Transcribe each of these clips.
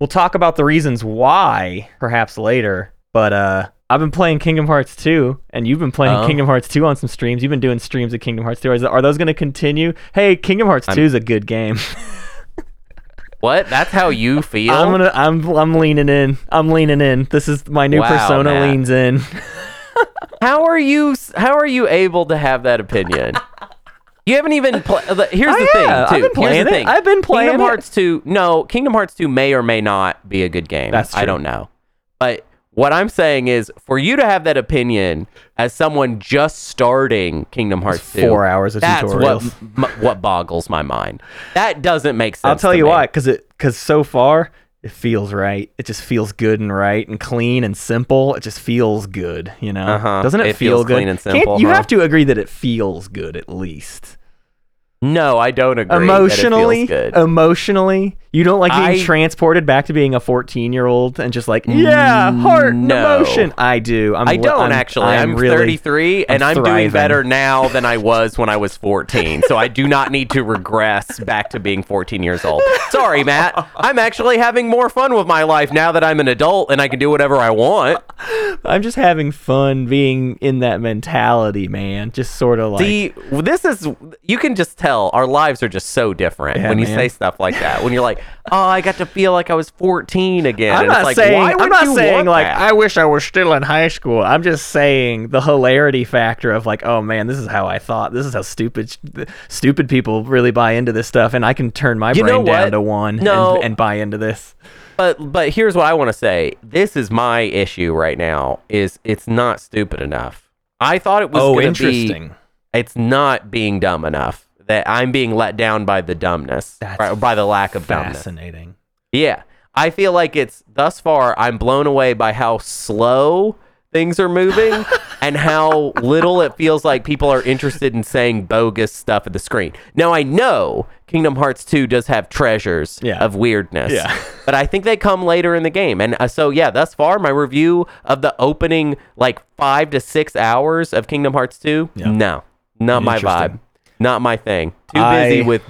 we'll talk about the reasons why perhaps later. But uh, I've been playing Kingdom Hearts 2, and you've been playing Oh. Kingdom Hearts 2 on some streams. You've been doing streams of Kingdom Hearts 2. Are, those going to continue? Hey, Kingdom Hearts 2 is a good game. What? That's how you feel? I'm gonna, I'm, I'm leaning in. I'm leaning in. This is my new Wow, persona Matt. leans in. How are you? How are you able to have that opinion? You haven't even. played. here's the thing. yeah, I've been playing it. thing. I've been playing Kingdom it. Hearts two. No, Kingdom Hearts two may or may not be a good game. That's I don't know. But what I'm saying is, for you to have that opinion as someone just starting Kingdom Hearts two, four hours of that's what m- what boggles my mind. That doesn't make sense. I'll tell you me. why, because it because so far it feels right. It just feels good and right and clean and simple. It just feels good, you know. Uh-huh. Doesn't it, It feel feels good? clean and Can't- simple, you huh? have to agree that it feels good at least. No, I don't agree. emotionally, that it feels good. emotionally, you don't like being I- transported back to being a 14 year old and just like yeah, mm, heart, and No. emotion. I do. I'm, I don't I'm- actually. I'm, I'm, really, 33 and I'm I'm doing better now than I was when I was 14. So I do not need to regress back to being 14 years old. Sorry, Matt. I'm actually having more fun with my life now that I'm an adult and I can do whatever I want. I'm just having fun being in that mentality, man. Just sort of like See, this is you can just tell our lives are just so different Yeah, when you man. say stuff like that. When you're like, "Oh, I got to feel like I was 14 again." I'm not it's like, saying I'm not saying like that? I wish I were still in high school. I'm just saying the hilarity factor of like, oh man, this is how I thought. This is how stupid stupid people really buy into this stuff, and I can turn my You brain down to one No. and, and buy into this. But but here's what I want to say. This is my issue right now. Is it's not stupid enough. I thought it was Oh, interesting. be. It's not being dumb enough. That I'm being let down by the dumbness, right, by the lack of dumbness. Fascinating. Yeah, I feel like it's thus far. I'm blown away by how slow things are moving and how little it feels like people are interested in saying bogus stuff at the screen. Now I know Kingdom Hearts 2 does have treasures Yeah. of weirdness. Yeah. But I think they come later in the game. And uh, so yeah, thus far my review of the opening like 5 to 6 hours of Kingdom Hearts 2, Yeah. no. Not my vibe. Not my thing. Too busy I- with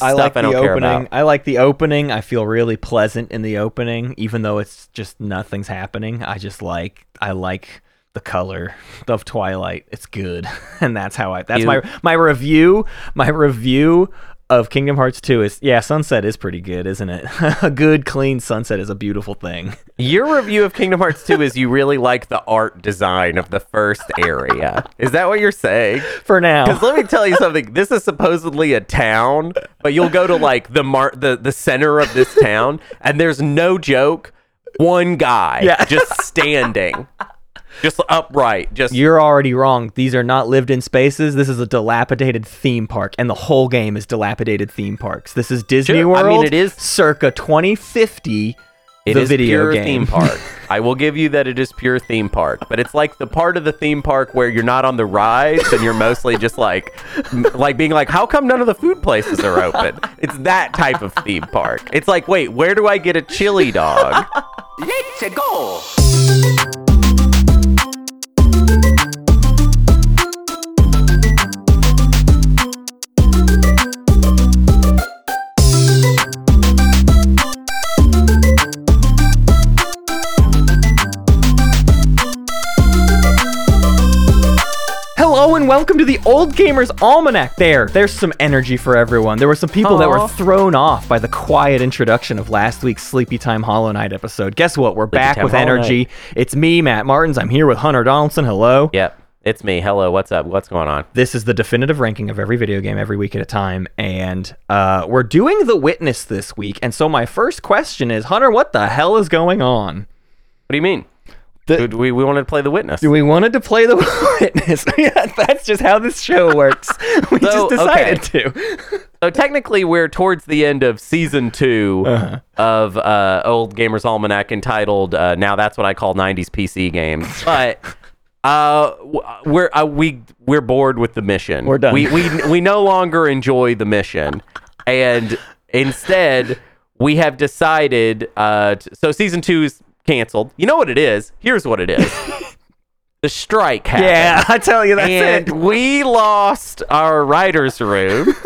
I stuff like I don't the care opening. about. I like the opening. I feel really pleasant in the opening, even though it's just nothing's happening. I just like I like the color of Twilight. It's good, and that's how I. That's You- my my review. My review of Kingdom Hearts 2 is yeah, sunset is pretty good, isn't it? a good clean sunset is a beautiful thing. Your review of Kingdom Hearts 2 is you really like the art design of the first area. Is that what you're saying? For now. Because let me tell you something. This is supposedly a town, but you'll go to like the mar- the the center of this town, and there's no joke, one guy Yeah. just standing, just upright, just You're already wrong. These are not lived in spaces. This is a dilapidated theme park, and the whole game is dilapidated theme parks. This is Disney Sure, I mean, it is- circa 2050. It the is video pure game. theme park. I will give you that it is pure theme park, but it's like the part of the theme park where you're not on the rides and you're mostly just like, like being like, how come none of the food places are open? It's that type of theme park. It's like, wait, where do I get a chili dog? Let's go! Welcome to the Old Gamers Almanac. There, there's some energy for everyone. There were some people that were thrown off by the quiet introduction of last week's Sleepy Time Hollow Knight episode. Guess what? We're back Time with Hollow energy. It's me, Matt Martins. I'm here with Hunter Donaldson. Hello. yep, it's me. Hello, what's up? What's going on? This is the definitive ranking of every video game every week at a time, and uh, we're doing The Witness this week. And so my first question is, Hunter, what the hell is going on? What do you mean? The- we, we wanted to play the witness. We wanted to play The Witness. yeah, that's just how this show works. We So, just decided to. So technically, we're towards the end of season 2 Uh-huh. of uh, Old Gamers Almanac, entitled uh, "Now That's What I Call '90s PC Games." But uh, we're uh, we we're bored with the mission. We're done. We we we no longer enjoy the mission, and instead we have decided. Uh, t- so season two is canceled. You know what it is? Here's what it is. the strike happened Yeah, I tell you, that's and it. we lost our writer's room.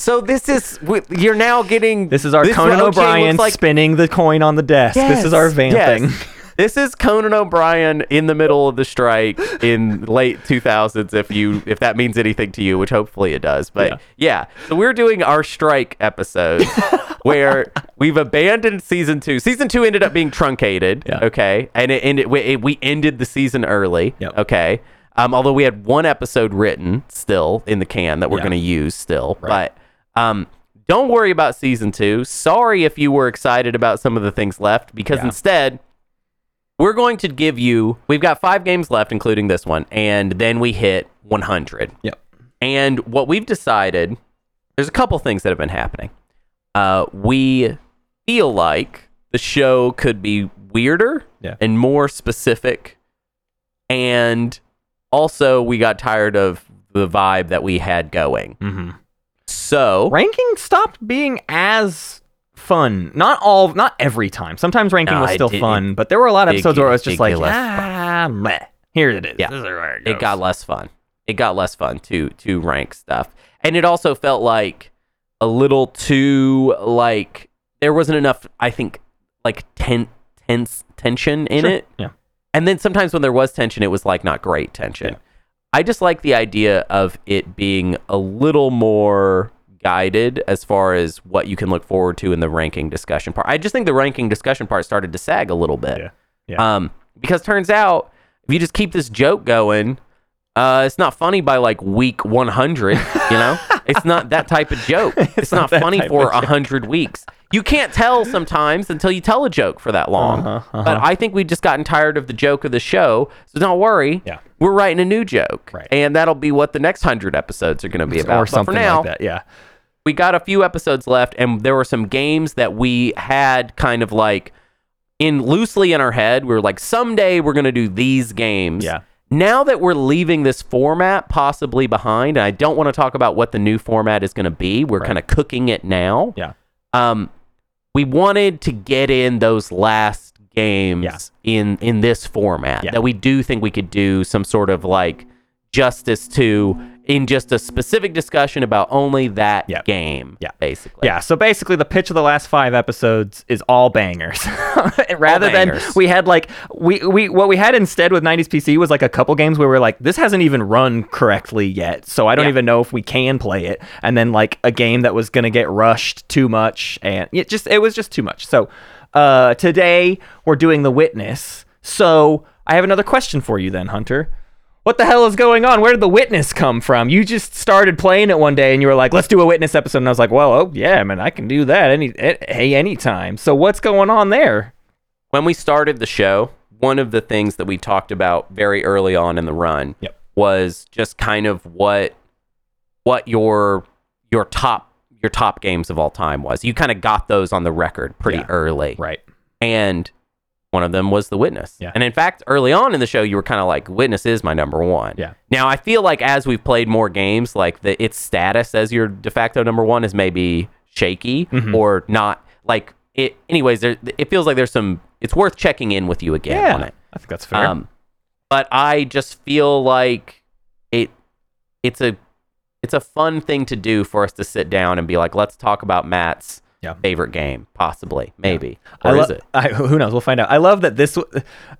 So this is you're now getting. This is our what Conan O'Brien like. spinning the coin on the desk. this is our Yes, vamping. yes. This is Conan O'Brien in the middle of the strike in late 2000s. If you if that means anything to you, which hopefully it does. But Yeah. yeah, so we're doing our strike episode where we've abandoned season two. Season two ended up being truncated. Yeah. Okay, and it ended. We, it, we ended the season early. Yep. Okay. Um, although we had one episode written still in the can that we're Yeah. going to use still, Right. but um, don't worry about season two. Sorry if you were excited about some of the things left, because Yeah. instead, we're going to give you. We've got five games left, including this one, and then we hit 100. Yep. And what we've decided, there's a couple things that have been happening. Uh, we feel like the show could be weirder Yeah. and more specific, and also we got tired of the vibe that we had going. hmm So Ranking stopped being as fun. Not all, not every time. Sometimes ranking No, was still did- fun, but there were a lot of it episodes where it was just like, ah, meh. Here it is. Yeah. This is where it, it got less fun. It got less fun to to rank stuff, and it also felt like a little too like there wasn't enough. I think like ten, tense tension in Sure. it, Yeah. and then sometimes when there was tension, it was like not great tension. Yeah. I just like the idea of it being a little more guided as far as what you can look forward to in the ranking discussion part. I just think the ranking discussion part started to sag a little bit. Yeah. Yeah. Um, because turns out if you just keep this joke going, uh, it's not funny by like week 100. You know, it's not that type of joke. It's, not, not funny for of 100 weeks. You can't tell sometimes until you tell a joke for that long. Uh-huh, But I think we've just gotten tired of the joke of the show. So don't worry. Yeah. We're writing a new joke. Right. And that'll be what the next 100 episodes are going to be about. or But for something now, like that. Yeah. We got a few episodes left and there were some games that we had kind of like in loosely in our head we were like someday we're going to do these games Yeah. now that we're leaving this format possibly behind and i don't want to talk about what the new format is going to be we're Right. kind of cooking it now Yeah. um we wanted to get in those last games Yeah. in in this format Yeah. that we do think we could do some sort of like justice to in just a specific discussion about only that Yeah. game Yeah. basically Yeah, so basically the pitch of the last five episodes is all bangers. Rather than bangers. we had like we, we what we had instead with 90s PC was like a couple games where we are like this hasn't even run correctly yet. So I don't Yeah. even know if we can play it. And then like a game that was going to get rushed too much and it just it was just too much. So uh today we're doing The Witness. So I have another question for you then, Hunter. What the hell is going on? Where did the witness come from? You just started playing it one day and you were like, let's do a witness episode. And I was like, well, oh, yeah, man, I can do that any, hey, anytime. So what's going on there? when we started the show one of the things that we talked about very early on in the run Yep. was just kind of what what your your top your top games of all time was you kind of got those on the record pretty Yeah. early Right. and one of them was the witness Yeah. and in fact early on in the show you were kind of like witness is my number one Yeah. now i feel like as we've played more games like the its status as your de facto number one is maybe shaky Mhm. or not like it anyways there it feels like there's some it's worth checking in with you again Yeah. on it I think that's fair. um but i just feel like it it's a it's a fun thing to do for us to sit down and be like let's talk about matt's Yeah. favorite game possibly maybe I or lo- is it I, who knows? We'll find out. I love that this,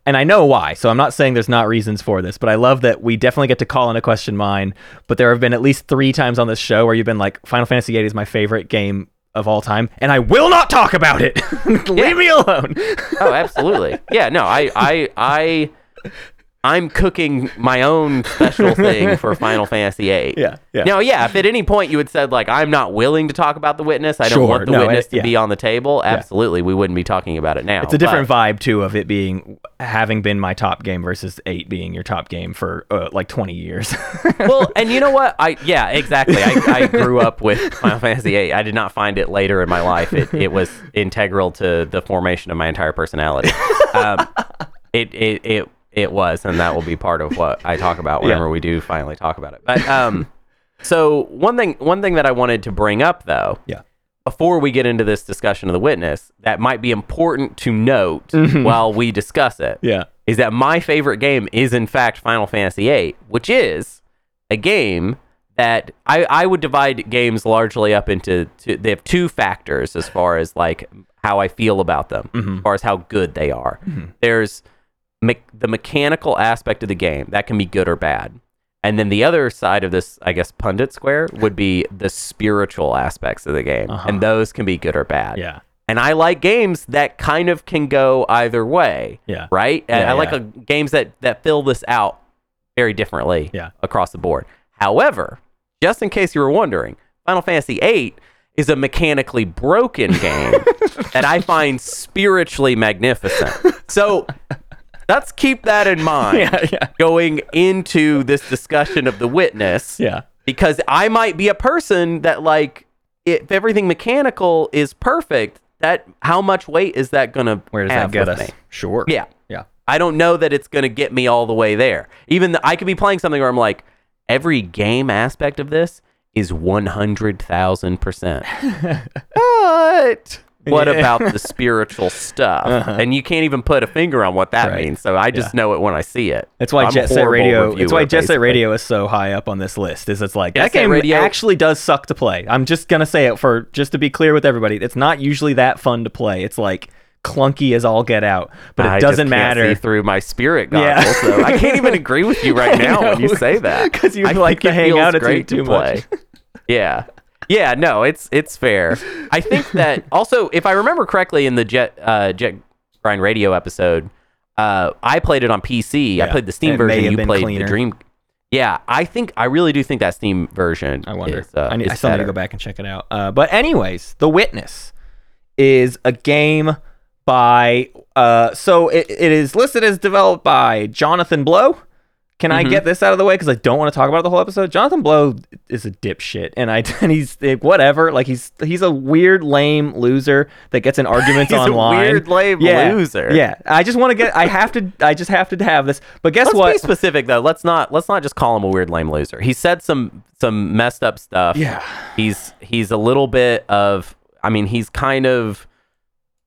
and I know why. So I'm not saying there's not reasons for this, but I love that we definitely get to call in a question mine. But there have been at least three times on this show where you've been like, Final Fantasy VIII is my favorite game of all time, and I will not talk about it. Leave me alone. oh absolutely yeah no i i i i'm cooking my own special thing for final fantasy VIII. Yeah, yeah. now yeah if at any point you had said like i'm not willing to talk about the witness i don't Sure, want the no, witness it- to yeah. be on the table absolutely we wouldn't be talking about it now It's a different but- vibe too of it being having been my top game versus eight being your top game for uh, like 20 years. well, and you know what? I yeah, exactly. I, I grew up with Final Fantasy VIII. I did not find it later in my life. It it was integral to the formation of my entire personality. Um, it it it it was, and that will be part of what I talk about whenever Yeah. we do finally talk about it. But um, so one thing one thing that I wanted to bring up though, yeah. before we get into this discussion of the witness, that might be important to note mm-hmm. while we discuss it Yeah. is that my favorite game is in fact Final Fantasy VIII, which is a game that I, I would divide games largely up into two, they have two factors as far as like how I feel about them, mm-hmm. as far as how good they are. Mm-hmm. There's me- the mechanical aspect of the game that can be good or bad. And then the other side of this, I guess, Punnett square would be the spiritual aspects of the game. And those can be good or bad. Yeah. And I like games that kind of can go either way. Yeah. Right? And Yeah, I like yeah. uh, games that, that fill this out very differently Yeah. across the board. However, just in case you were wondering, Final Fantasy VIII is a mechanically broken game that I find spiritually magnificent. So let's keep that in mind Yeah, yeah. going into this discussion of the witness Yeah. because I might be a person that like if everything mechanical is perfect, that how much weight is that gonna Where does have that get us? me? Sure. Yeah. Yeah. I don't know that it's gonna get me all the way there. Even the, I could be playing something where I'm like, every game aspect of this is one hundred thousand percent. But what Yeah. Uh-huh. about the spiritual stuff? And you can't even put a finger on what that Right. means. So I just Yeah. know it when I see it. That's why I'm Jet Set Radio. It's why Jet Set. Radio is so high up on this list. Is it's like Jet that Set game Radio- actually does suck to play. I'm just gonna say it for just to be clear with everybody. It's not usually that fun to play. It's like clunky as all get out, but it I doesn't matter through my spirit Yeah. So I can't even agree with you right now when you say that because you I like to hang out at it great too to much. play. yeah, yeah. No, it's it's fair. I think that also, if I remember correctly, in the Jet uh, Jet Grind Radio episode, uh, I played it on PC. I played the Steam version. You played cleaner. the Dream. Yeah, I think I really do think that Steam version. I wonder. Is, uh, I, need, I still need to go back and check it out. Uh, but anyways, The Witness is a game by. Uh, so it, it is listed as developed by Jonathan Blow. Can Mm-hmm. I get this out of the way because I don't want to talk about the whole episode? Jonathan Blow is a dipshit, and I and he's whatever. Like he's he's a weird, lame loser that gets in arguments online. He's a online. weird, lame yeah, loser. Yeah, I just want to get. I have to. I just have to have this. But guess Let's what? be specific though. Let's not let's not just call him a weird lame loser. He said some some messed up stuff. Yeah. He's he's a little bit of I mean, he's kind of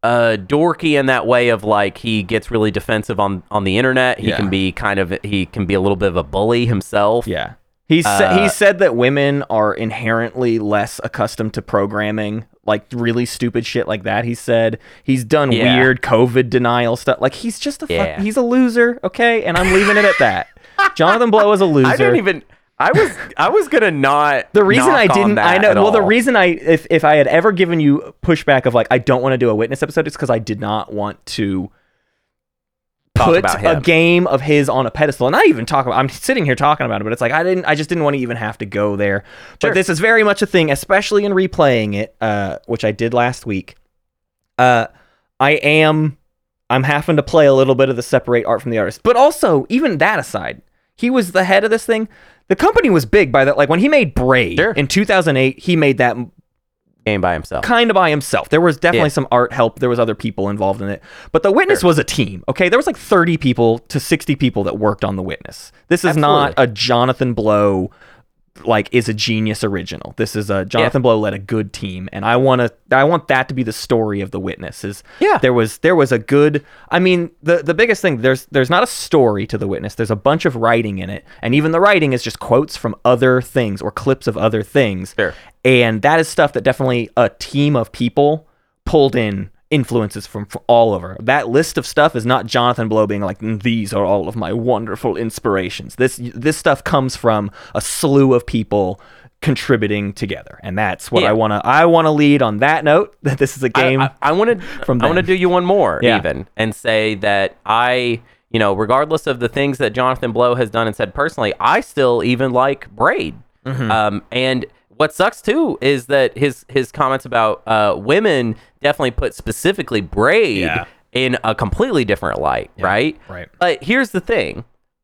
uh dorky in that way of like he gets really defensive on on the internet. He Yeah. can be kind of he can be a little bit of a bully himself. Yeah. He sa- Uh, he said that women are inherently less accustomed to programming, like really stupid shit like that. He said he's done Yeah. weird COVID denial stuff. Like he's just a fuck, Yeah. he's a loser, okay? And I'm leaving it at that. Jonathan Blow is a loser. I didn't even I was I was gonna not the reason I didn't, I know. Well, the reason I, if if I had ever given you pushback of like I don't want to do a witness episode, is because I did not want to Talk put a game of his on a pedestal. And I even talk about I'm sitting here talking about it but it's like I didn't I just didn't want to even have to go there. But this is very much a thing especially in replaying it uh which I did last week. Uh I am I'm having to play a little bit of the separate art from the artist. But also even that aside he was the head of this thing the company was big by that like when he made Braid Sure. in 2008 he made that game by himself. kind of by himself. There was definitely Yeah. some art help. There was other people involved in it. But The Witness was a team. Okay, there was like 30 people to 60 people that worked on The Witness. This is not a Jonathan Blow like is a genius original. This is a Jonathan Blow led a good team and I want to I want that to be the story of The Witness. Is Yeah. there was there was a good I mean the the biggest thing there's there's not a story to The Witness. There's a bunch of writing in it and even the writing is just quotes from other things or clips of other things. Sure. And that is stuff that definitely a team of people pulled in influences from, from all over. That list of stuff is not Jonathan Blow being like, "Mm, these are all of my wonderful inspirations. This this stuff comes from a slew of people contributing together. And that's what Yeah. I wanna I wanna lead on that note that this is a game I, I, want to from I want to do you one more Yeah. even and say that I you know regardless of the things that Jonathan Blow has done and said personally I still even like Braid Mm-hmm. um, and what sucks too is that his his comments about uh, women definitely put specifically Braid Yeah. in a completely different light right right. but here's the thing.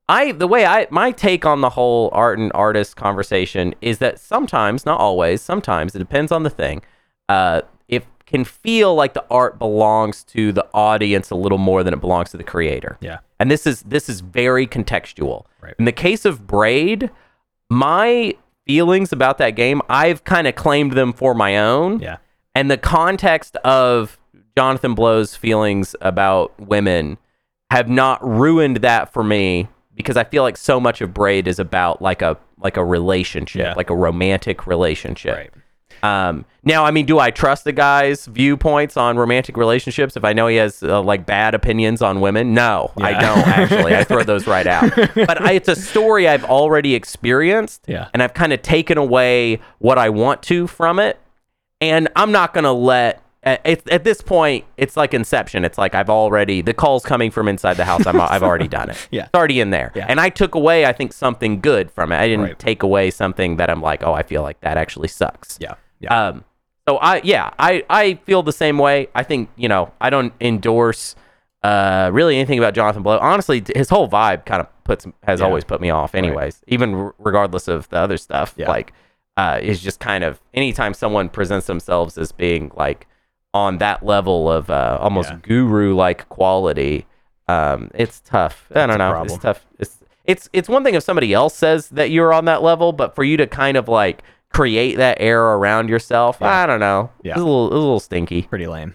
I the way I my take on the whole art and artist conversation is that sometimes, not always, sometimes it depends on the thing. Uh, it can feel like the art belongs to the audience a little more than it belongs to the creator. Yeah. And this is this is very contextual. Right. In the case of Braid, my feelings about that game, I've kind of claimed them for my own Yeah. And the context of Jonathan Blow's feelings about women have not ruined that for me because I feel like so much of Braid is about like a like a relationship, Yeah. like a romantic relationship. Right. Um, now, I mean, do I trust the guy's viewpoints on romantic relationships if I know he has uh, like bad opinions on women? No, I don't actually. I throw those right out. But I, it's a story I've already experienced, Yeah. and I've kind of taken away what I want to from it, and I'm not gonna let. At, at this point, it's like Inception. It's like I've already the calls coming from inside the house. I'm, I've already done it. Yeah. it's already in there, Yeah. and I took away, I think, something good from it. I didn't Right. take away something that I'm like, oh, I feel like that actually sucks. Yeah. Yeah. Um, so I yeah I I feel the same way. I think you know I don't endorse uh really anything about Jonathan Blow. Honestly, his whole vibe kind of puts has Yeah. always put me off. Anyways, even r- regardless of the other stuff, Yeah. like uh, is just kind of anytime someone presents themselves as being like on that level of uh, almost Yeah. guru like quality, um, it's tough. I don't know. It's tough. It's it's it's one thing if somebody else says that you're on that level, but for you to kind of like create that air around yourself, Yeah. I don't know. Yeah. It's a little, it's a little stinky. Pretty lame.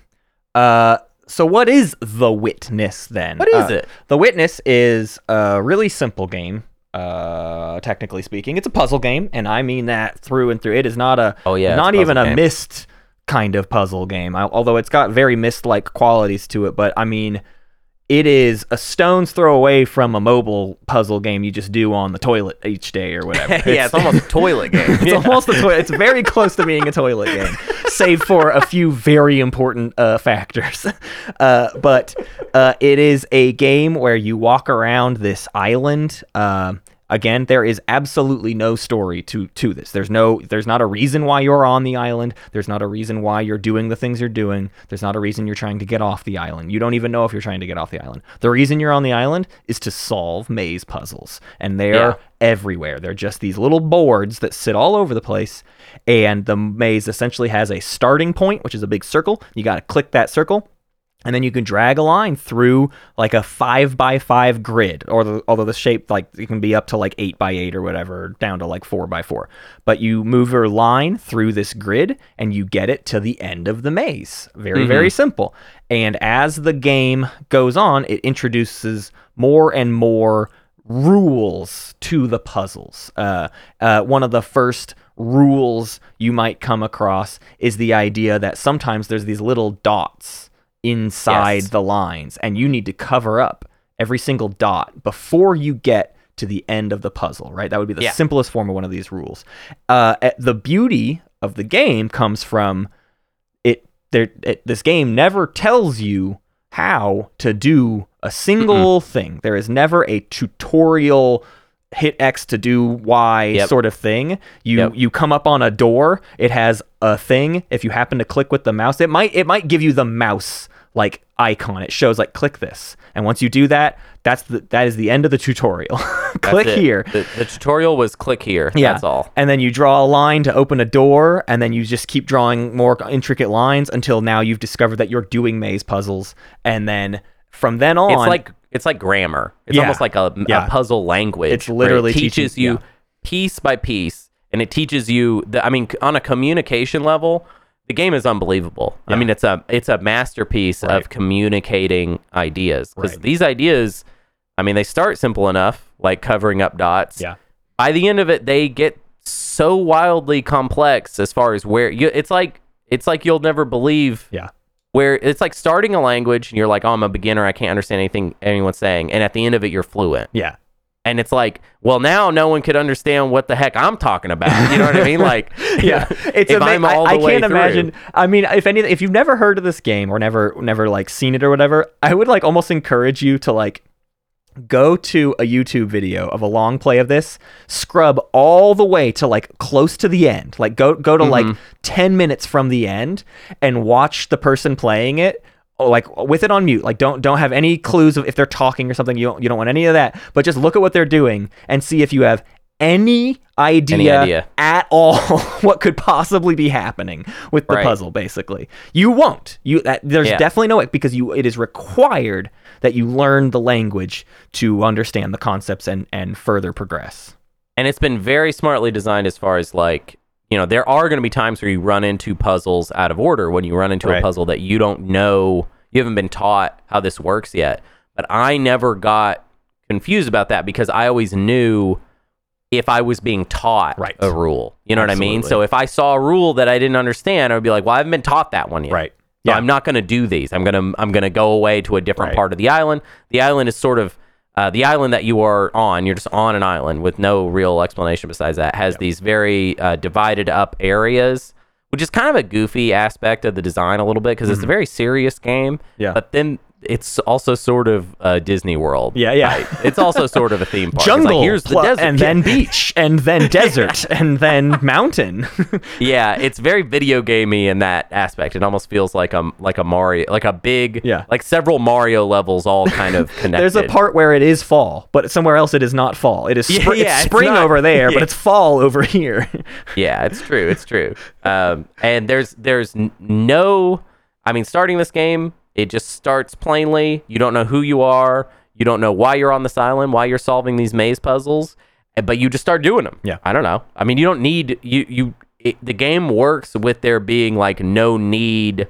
Uh, so what is the witness then? What is Uh, it? The witness is a really simple game. Uh, technically speaking, it's a puzzle game, and I mean that through and through. It is not a Oh, yeah, not a even a game. Myst kind of puzzle game. I, although it's got very Myst like qualities to it, but I mean, it is a stone's throw away from a mobile puzzle game you just do on the toilet each day or whatever. yeah, it's almost a toilet game. It's almost a toilet. It's very close to being a toilet game, save for a few very important uh, factors. Uh, but uh, it is a game where you walk around this island. Again, there is absolutely no story to to this. There's no. There's not a reason why you're on the island. There's not a reason why you're doing the things you're doing. There's not a reason you're trying to get off the island. You don't even know if you're trying to get off the island. The reason you're on the island is to solve maze puzzles, and they're Yeah. everywhere. They're just these little boards that sit all over the place. And the maze essentially has a starting point, which is a big circle. You got to click that circle. And then you can drag a line through like a five by five grid, or the, although the shape like it can be up to like eight by eight or whatever, down to like four by four. But you move your line through this grid, and you get it to the end of the maze. Very very simple. And as the game goes on, it introduces more and more rules to the puzzles. Uh, uh, one of the first rules you might come across is the idea that sometimes there's these little dots inside Yes. the lines, and you need to cover up every single dot before you get to the end of the puzzle, right? That would be the Yeah. simplest form of one of these rules. Uh, the beauty of the game comes from it, there, it. This game never tells you how to do a single thing. There is never a tutorial hit X to do Y Yep. sort of thing. You Yep. you come up on a door, it has a thing. If you happen to click with the mouse, it might it might give you the mouse like icon. It shows like click this. And once you do that, that's the that is the end of the tutorial. Click here. The, the tutorial was click here. Yeah. That's all. And then you draw a line to open a door, and then you just keep drawing more intricate lines until now you've discovered that you're doing maze puzzles. And then from then on, It's like it's like grammar. It's Yeah. almost like a, Yeah. a puzzle language. It's literally it teaches teaching- you yeah. piece by piece, and it teaches you. The, I mean, on a communication level, the game is unbelievable. I mean, it's a it's a masterpiece Right. of communicating ideas because Right. these ideas, I mean, they start simple enough, like covering up dots. Yeah. By the end of it, they get so wildly complex as far as where you. It's like it's like you'll never believe yeah, where it's like starting a language and you're like, oh, I'm a beginner. I can't understand anything anyone's saying. And at the end of it, you're fluent. yeah, And it's like, well, now no one could understand what the heck I'm talking about. You know what I mean? Like, yeah. It's if ama- I'm all I, the I way can't through. imagine. I mean, if any, if you've never heard of this game or never, never like seen it or whatever, I would like almost encourage you to like go to a YouTube video of a long play of this, scrub all the way to like close to the end. Like go go to like Mm-hmm. 10 minutes from the end and watch the person playing it like with it on mute. Like don't don't have any clues of if they're talking or something. You don't you don't want any of that, but just look at what they're doing and see if you have any idea, idea. at all what could possibly be happening with the Right. puzzle basically. You won't. You that, there's Yeah. definitely no way because you it is required that you learn the language to understand the concepts and and further progress. and it's been very smartly designed as far as like, you know, there are going to be times where you run into puzzles out of order when you run into Right. a puzzle that you don't know, you haven't been taught how this works yet. But I never got confused about that because I always knew if I was being taught Right. a rule. You know what I mean? So if I saw a rule that I didn't understand, I would be like, "Well, I haven't been taught that one yet." Right. So Yeah. I'm not going to do these. I'm going to I'm going to go away to a different Right. part of the island. The island is sort of uh, the island that you are on. You're just on an island with no real explanation besides that. Has these very uh, divided up areas, which is kind of a goofy aspect of the design a little bit because it's a very serious game. Mm-hmm. Yeah. But then it's also sort of uh, Disney World. Yeah, yeah. right? It's also sort of a theme park. It's like, Jungle, here's the desert, and then beach, and then desert, and then mountain. yeah, it's very video gamey in that aspect. It almost feels like a like a Mario, like a big, Yeah. like several Mario levels all kind of connected. There's a part where it is fall, but somewhere else it is not fall. It is Yeah, yeah, it's it's spring not- over there, yeah. but it's fall over here. Yeah, it's true. It's true. Um, and there's there's no, I mean, starting this game, it just starts plainly. You don't know who you are. You don't know why you're on this island, why you're solving these maze puzzles, eh, but you just start doing them. Yeah. I don't know. I mean, you don't need you you. It, the game works with there being like no need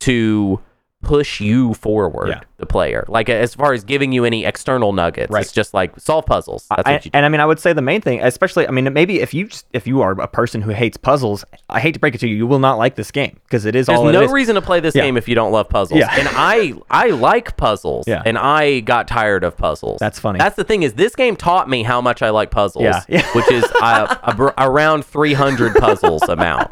to push you forward, Yeah. the player. Like as far as giving you any external nuggets, Right. it's just like solve puzzles. That's I- what you do. and I mean, I would say the main thing, especially, I mean, maybe if you just, if you are a person who hates puzzles, I hate to break it to you, you will not like this game because it is There's all it no is. reason to play this Yeah. game if you don't love puzzles. Yeah. And I I like puzzles. Yeah. And I got tired of puzzles. That's funny. That's the thing is this game taught me how much I like puzzles. Yeah. Which is uh, ab- around 300 puzzles amount.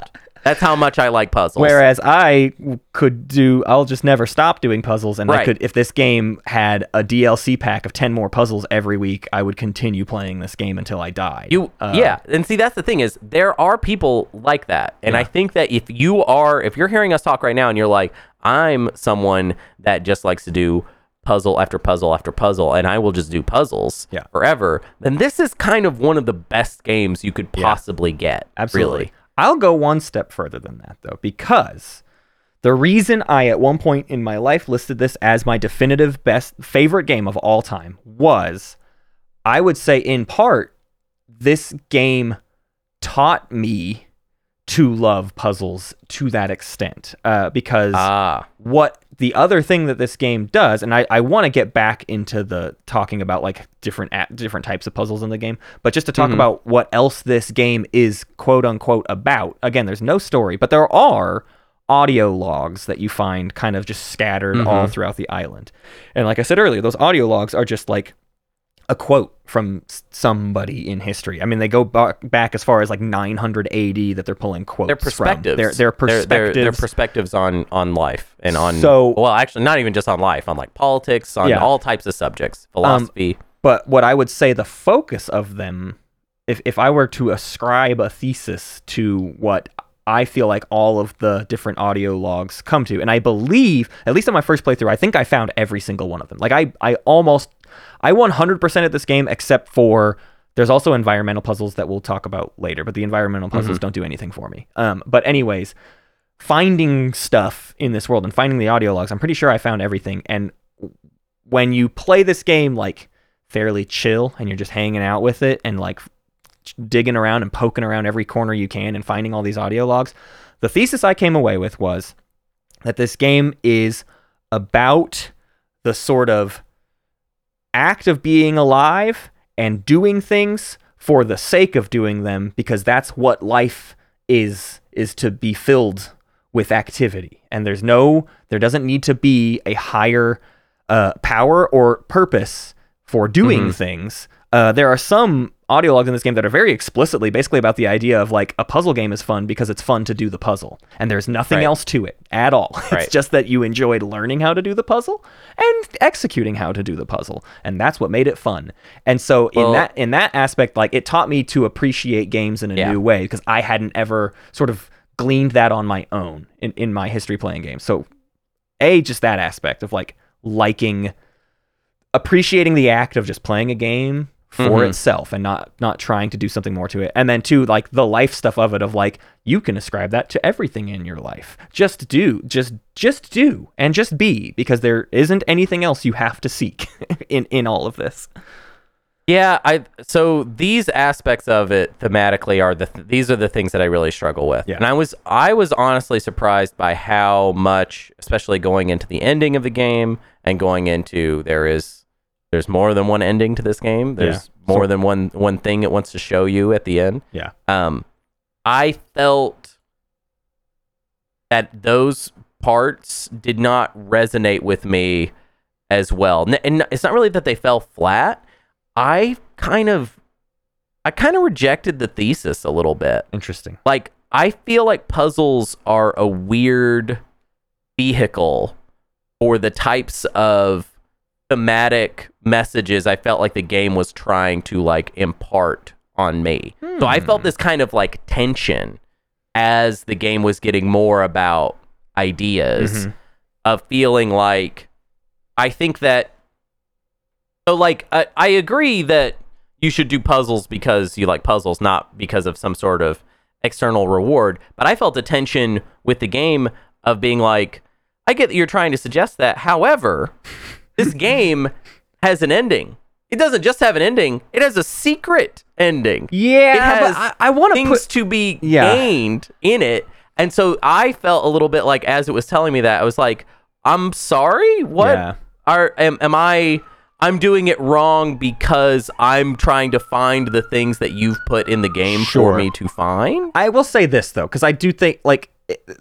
That's how much I like puzzles. Whereas I could do, I'll just never stop doing puzzles, and I Right. could, if this game had a DLC pack of ten more puzzles every week, I would continue playing this game until I died. You Uh, yeah, and see that's the thing is there are people like that, and I think that if you are if you're hearing us talk right now and you're like I'm someone that just likes to do puzzle after puzzle after puzzle, and I will just do puzzles Yeah. forever, then this is kind of one of the best games you could possibly get. Absolutely. Really. I'll go one step further than that though, because the reason I at one point in my life listed this as my definitive best favorite game of all time was I would say in part this game taught me to love puzzles to that extent uh, because Ah, what the other thing that this game does, and I, I want to get back into the talking about like different a- different types of puzzles in the game, but just to talk about what else this game is quote unquote about. Again, there's no story, but there are audio logs that you find kind of just scattered all throughout the island. And like I said earlier, those audio logs are just like a quote from somebody in history. I mean, they go ba- back as far as like 900 AD that they're pulling quotes from. perspectives. They're, they're perspectives. They're, they're perspectives on on life and on So- well, actually, not even just on life, on like politics, on Yeah. Um, all types of subjects, philosophy. But what I would say the focus of them, if, if I were to ascribe a thesis to what I feel like all of the different audio logs come to, and I believe, at least on my first playthrough, I think I found every single one of them. Like I, I almost, I 100% at this game except for there's also environmental puzzles that we'll talk about later, but the environmental puzzles don't do anything for me. Um, but anyways, finding stuff in this world and finding the audio logs, I'm pretty sure I found everything. And when you play this game like fairly chill and you're just hanging out with it and like digging around and poking around every corner you can and finding all these audio logs, the thesis I came away with was that this game is about the sort of act of being alive and doing things for the sake of doing them because that's what life is is to be filled with activity. And there's no there doesn't need to be a higher uh, power or purpose for doing things. Uh, there are some audio logs in this game that are very explicitly basically about the idea of like a puzzle game is fun because it's fun to do the puzzle and there's nothing Right. else to it at all Right. it's just that you enjoyed learning how to do the puzzle and executing how to do the puzzle and that's what made it fun and so in that in that aspect like it taught me to appreciate games in a Yeah. new way because i hadn't ever sort of gleaned that on my own in, in my history playing games so a just that aspect of like liking appreciating the act of just playing a game for Mhm. itself and not not trying to do something more to it and then two like the life stuff of it of like you can ascribe that to everything in your life just do just just do and just be because there isn't anything else you have to seek in in all of this Yeah, I so these aspects of it thematically are the th- these are the things that I really struggle with. Yeah. And I was I was honestly surprised by how much especially going into the ending of the game and going into there is there's more than one ending to this game. There's more than one one thing it wants to show you at the end. Yeah. Um, I felt that those parts did not resonate with me as well. And it's not really that they fell flat. I kind of, I kind of rejected the thesis a little bit. Interesting. Like, I feel like puzzles are a weird vehicle for the types of thematic messages I felt like the game was trying to like impart on me. So I felt this kind of like tension as the game was getting more about ideas Mhm. of feeling like I think that so like I, I agree that you should do puzzles because you like puzzles, not because of some sort of external reward. But I felt a tension with the game of being like, I get that you're trying to suggest that. However, this game has an ending. It doesn't just have an ending; it has a secret ending. Yeah, it has I, I want to things put. to be Yeah. gained in it. And so I felt a little bit like as it was telling me that I was like, I'm sorry. What Yeah. are am, am I? I'm doing it wrong because I'm trying to find the things that you've put in the game Sure. for me to find. I will say this though, because I do think like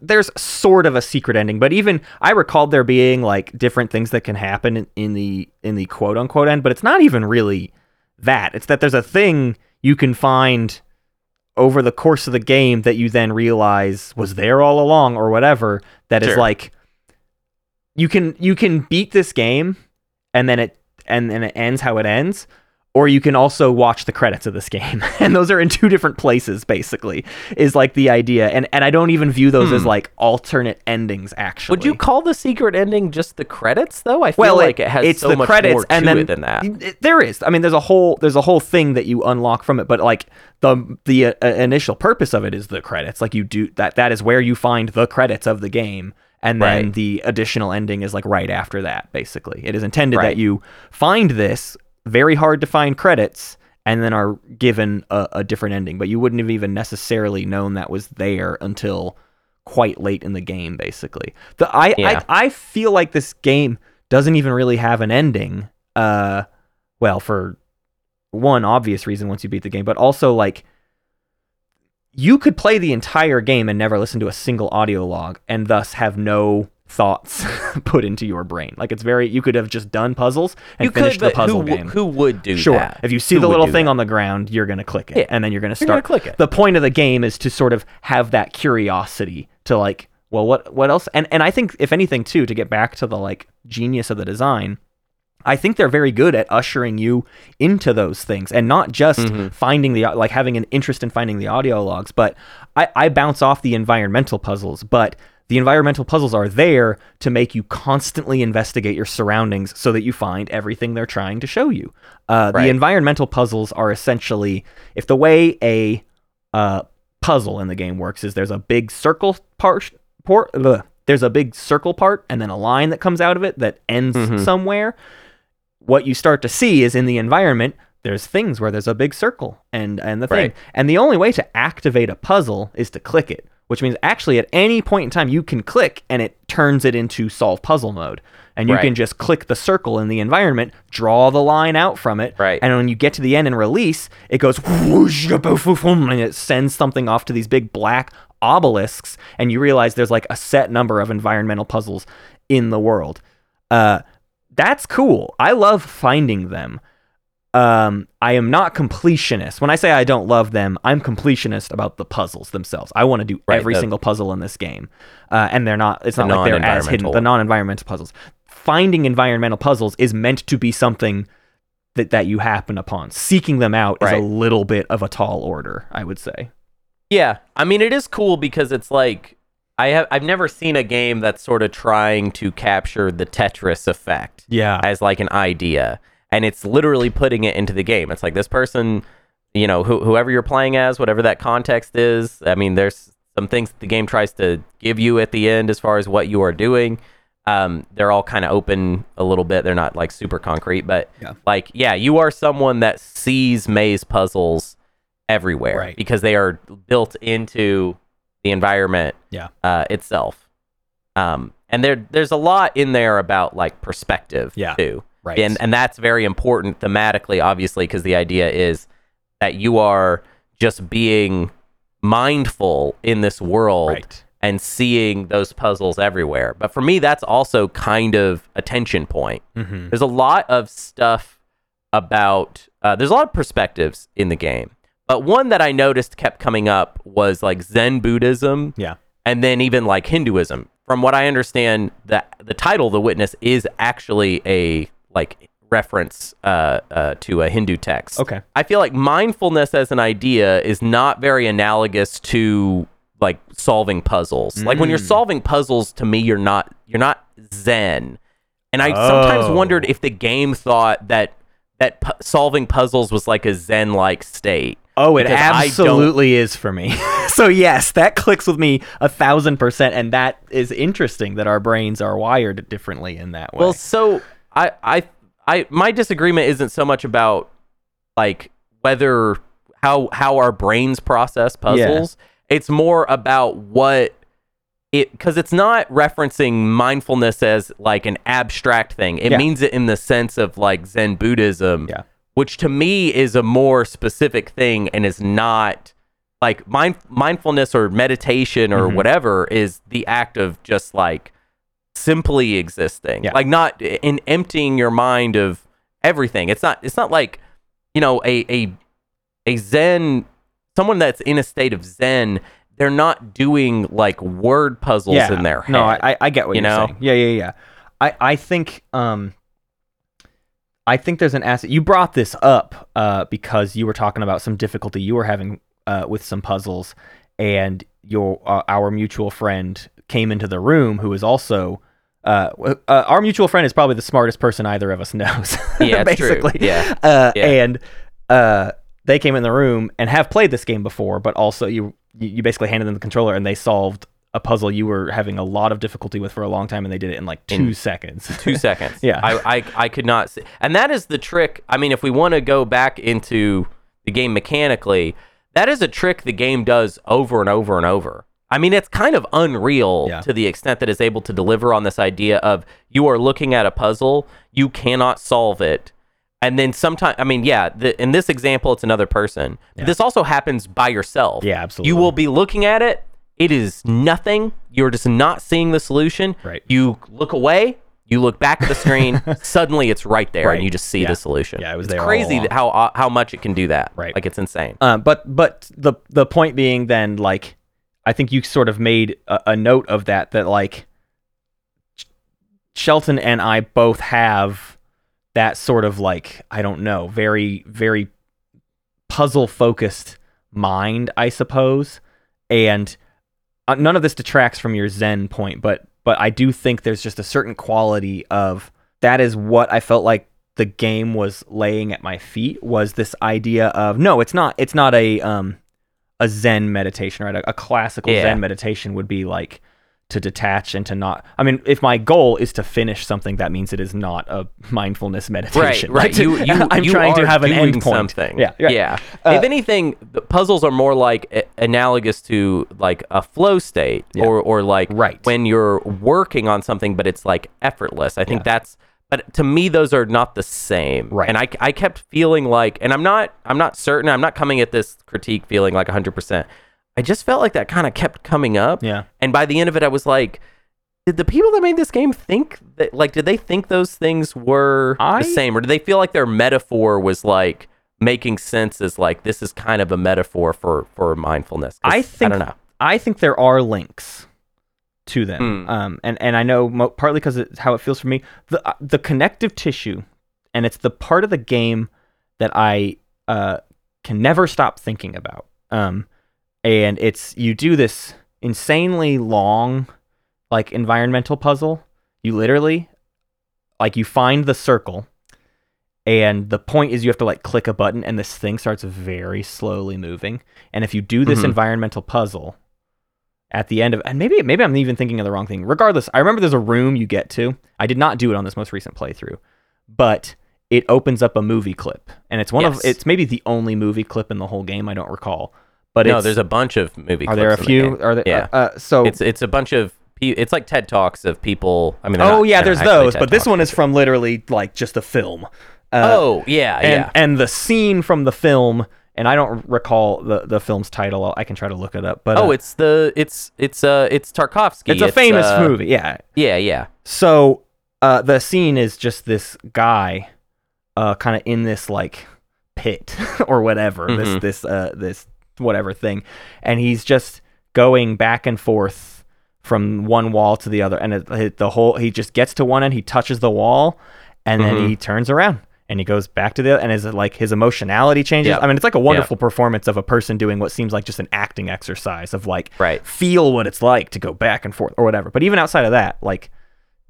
there's sort of a secret ending, but even I recalled there being like different things that can happen in, in the in the quote unquote end, but it's not even really that. It's that there's a thing you can find over the course of the game that you then realize was there all along or whatever that is Sure. like you can you can beat this game and then it and then it ends how it ends or you can also watch the credits of this game and those are in two different places basically is like the idea and and I don't even view those as like alternate endings actually Hmm. Would you call the secret ending just the credits though? I feel well, like it, has it's so the much credits more to and then it than that. it- there is. I mean, there's a whole there's a whole thing that you unlock from it, but like the the uh, initial purpose of it is the credits. Like you do that that is where you find the credits of the game, and then Right. the additional ending is like right after that. Basically, it is intended Right. that you find this very hard to find credits. And then are given a, a different ending, but you wouldn't have even necessarily known that was there until quite late in the game, basically. The I Yeah. I, I feel like this game doesn't even really have an ending. Uh, well, for one obvious reason, once you beat the game, but also like you could play the entire game and never listen to a single audio log, and thus have no thoughts put into your brain. Like it's very you could have just done puzzles and you finished could, the puzzle who, game. who would do Sure. that? If you see Who the little thing that? on the ground, you're going to click it. Yeah. And then you're going to You're gonna start click it. The point of the game is to sort of have that curiosity to like, well, what what else? And and I think if anything too to get back to the like genius of the design, I think they're very good at ushering you into those things and not just Mm-hmm. finding the like having an interest in finding the audio logs, but I, I bounce off the environmental puzzles, but the environmental puzzles are there to make you constantly investigate your surroundings so that you find everything they're trying to show you. Uh, Right. The environmental puzzles are essentially if the way a uh, puzzle in the game works is there's a big circle part, there's a big circle part and then a line that comes out of it that ends Mm-hmm. somewhere what you start to see is in the environment there's things where there's a big circle and and the thing Right. and the only way to activate a puzzle is to click it which means actually at any point in time you can click and it turns it into solve puzzle mode and you Right. can just click the circle in the environment draw the line out from it Right. and when you get to the end and release it goes whoosh, and it sends something off to these big black obelisks and you realize there's like a set number of environmental puzzles in the world uh, that's cool. I love finding them. Um, I am not completionist. When I say I don't love them, I'm completionist about the puzzles themselves. I want to do Right, every the- single puzzle in this game, uh, and they're not. It's The not like they're as hidden. The non-environmental puzzles. Finding environmental puzzles is meant to be something that that you happen upon. Seeking them out is a little bit of a tall order, I would say. Yeah, I mean it is cool because it's like I have I've never seen a game that's sort of trying to capture the Tetris effect Yeah. as like an idea, and it's literally putting it into the game. It's like this person, you know, who, whoever you're playing as, whatever that context is. I mean, there's some things the game tries to give you at the end as far as what you are doing. Um, they're all kind of open a little bit. They're not like super concrete, but Yeah. like, yeah, you are someone that sees maze puzzles everywhere Right. because they are built into the environment Yeah. uh, itself. Um, and there there's a lot in there about like perspective Yeah. too. Right. And and that's very important thematically, obviously, because the idea is that you are just being mindful in this world Right. and seeing those puzzles everywhere. But for me, that's also kind of a tension point. Mm-hmm. There's a lot of stuff about uh, there's a lot of perspectives in the game, but one that I noticed kept coming up was like Zen Buddhism Yeah. and then even like Hinduism. From what I understand, the the title "The Witness" is actually a like reference uh, uh, to a Hindu text. Okay. I feel like mindfulness as an idea is not very analogous to like solving puzzles. Like when you're Mm. solving puzzles, to me, you're not you're not Zen. And I sometimes Oh. wondered if the game thought that that pu- solving puzzles was like a Zen like state. Oh, it Because I don't- absolutely is for me. so yes, that clicks with me a thousand percent, and that is interesting that our brains are wired differently in that way. Well, so I, I, I, my disagreement isn't so much about like whether how how our brains process puzzles. It's more about what it because it's not referencing mindfulness as like an abstract thing. It Yeah. means it in the sense of like Zen Buddhism, Yeah. which to me is a more specific thing and is not like mind mindfulness or meditation or Mhm. whatever is the act of just like simply existing Yeah. like not in emptying your mind of everything it's not it's not like you know a a a zen someone that's in a state of zen they're not doing like word puzzles yeah. in their head No, I, I- get what you you are know? saying. Yeah, yeah, yeah. I, I think um I think there's an asset. You brought this up uh, because you were talking about some difficulty you were having uh, with some puzzles, and your uh, our mutual friend came into the room who is also. Uh, uh, our mutual friend is probably the smartest person either of us knows. Yeah, it's true. basically. Yeah. Uh, Yeah. And uh, they came in the room and have played this game before, but also you you you basically handed them the controller and they solved a puzzle you were having a lot of difficulty with for a long time, and they did it in like two In seconds. two seconds. Yeah. I, I I could not see, and that is the trick. I mean, if we want to go back into the game mechanically, that is a trick the game does over and over and over. I mean, it's kind of unreal Yeah. to the extent that it's able to deliver on this idea of you are looking at a puzzle, you cannot solve it. And then sometimes, I mean, yeah, the, in this example, it's another person. Yeah. this also happens by yourself. Yeah, absolutely. You will be looking at it. It is nothing. You're just not seeing the solution. Right. You look away. You look back at the screen. suddenly, it's right there, Right. and you just see Yeah. the solution. Yeah, it was it's there crazy how how much it can do that. Right. Like it's insane. Uh, but but the the point being then like I think you sort of made a, a note of that that like Shelton and I both have that sort of like I don't know very very puzzle focused mind I suppose. And uh, none of this detracts from your zen point but but I do think there's just a certain quality of that is what I felt like the game was laying at my feet was this idea of no it's not it's not a um a zen meditation right a, a classical Yeah. zen meditation would be like to detach and to not i mean if my goal is to finish something that means it is not a mindfulness meditation right. To- You, you, i'm you trying to have an end point Something. yeah yeah Yeah. Uh, if anything, the puzzles are more like a- analogous to like a flow state, Yeah. or or like Right. when you're working on something, but it's like effortless. I think Yeah. that's. But to me, those are not the same. Right. And I, I kept feeling like, and I'm not I'm not certain. I'm not coming at this critique feeling like 100. percent I just felt like that kind of kept coming up. yeah And by the end of it, I was like, did the people that made this game think that, like, did they think those things were I- the same? Or did they feel like their metaphor was like making sense as like, this is kind of a metaphor for, for mindfulness I think I don't know. I think there are links to them, Hmm. um, and and I know mo- partly because it's how it feels for me. The uh, the connective tissue, and it's the part of the game that I uh, can never stop thinking about. Um, and it's you do this insanely long, like environmental puzzle. You literally, like, you find the circle. And the point is, you have to like click a button, and this thing starts very slowly moving. And if you do this Mhm. environmental puzzle, at the end of and maybe maybe I'm even thinking of the wrong thing. Regardless, I remember there's a room you get to. I did not do it on this most recent playthrough, but it opens up a movie clip, and it's one Yes. of it's maybe the only movie clip in the whole game. I don't recall, but no, it's, therew a bunch of movie clips. are there a in the few? Are there? Yeah. Uh, uh, so It's, it's a bunch of it's like TED talks of people. I mean, Oh not- yeah, there's those, TED but this one is from literally like just a film. Uh, Oh yeah, and yeah. and the scene from the film, and I don't recall the the film's title. I can try to look it up. But oh, uh, it's the it's it's uh it's Tarkovsky. it's a famous uh, movie. Yeah, Yeah, yeah. So uh, the scene is just this guy, uh, kind of in this like pit or whatever, Mhm. this this uh, this whatever thing, and he's just going back and forth from one wall to the other, and it, it- the whole he just gets to one end, he touches the wall, and then Mhm. he turns around. And he goes back to the and is like his emotionality changes. Yep. I mean, it's like a wonderful performance of a person doing what seems like just an acting exercise of like Right. feel what it's like to go back and forth or whatever. But even outside of that, like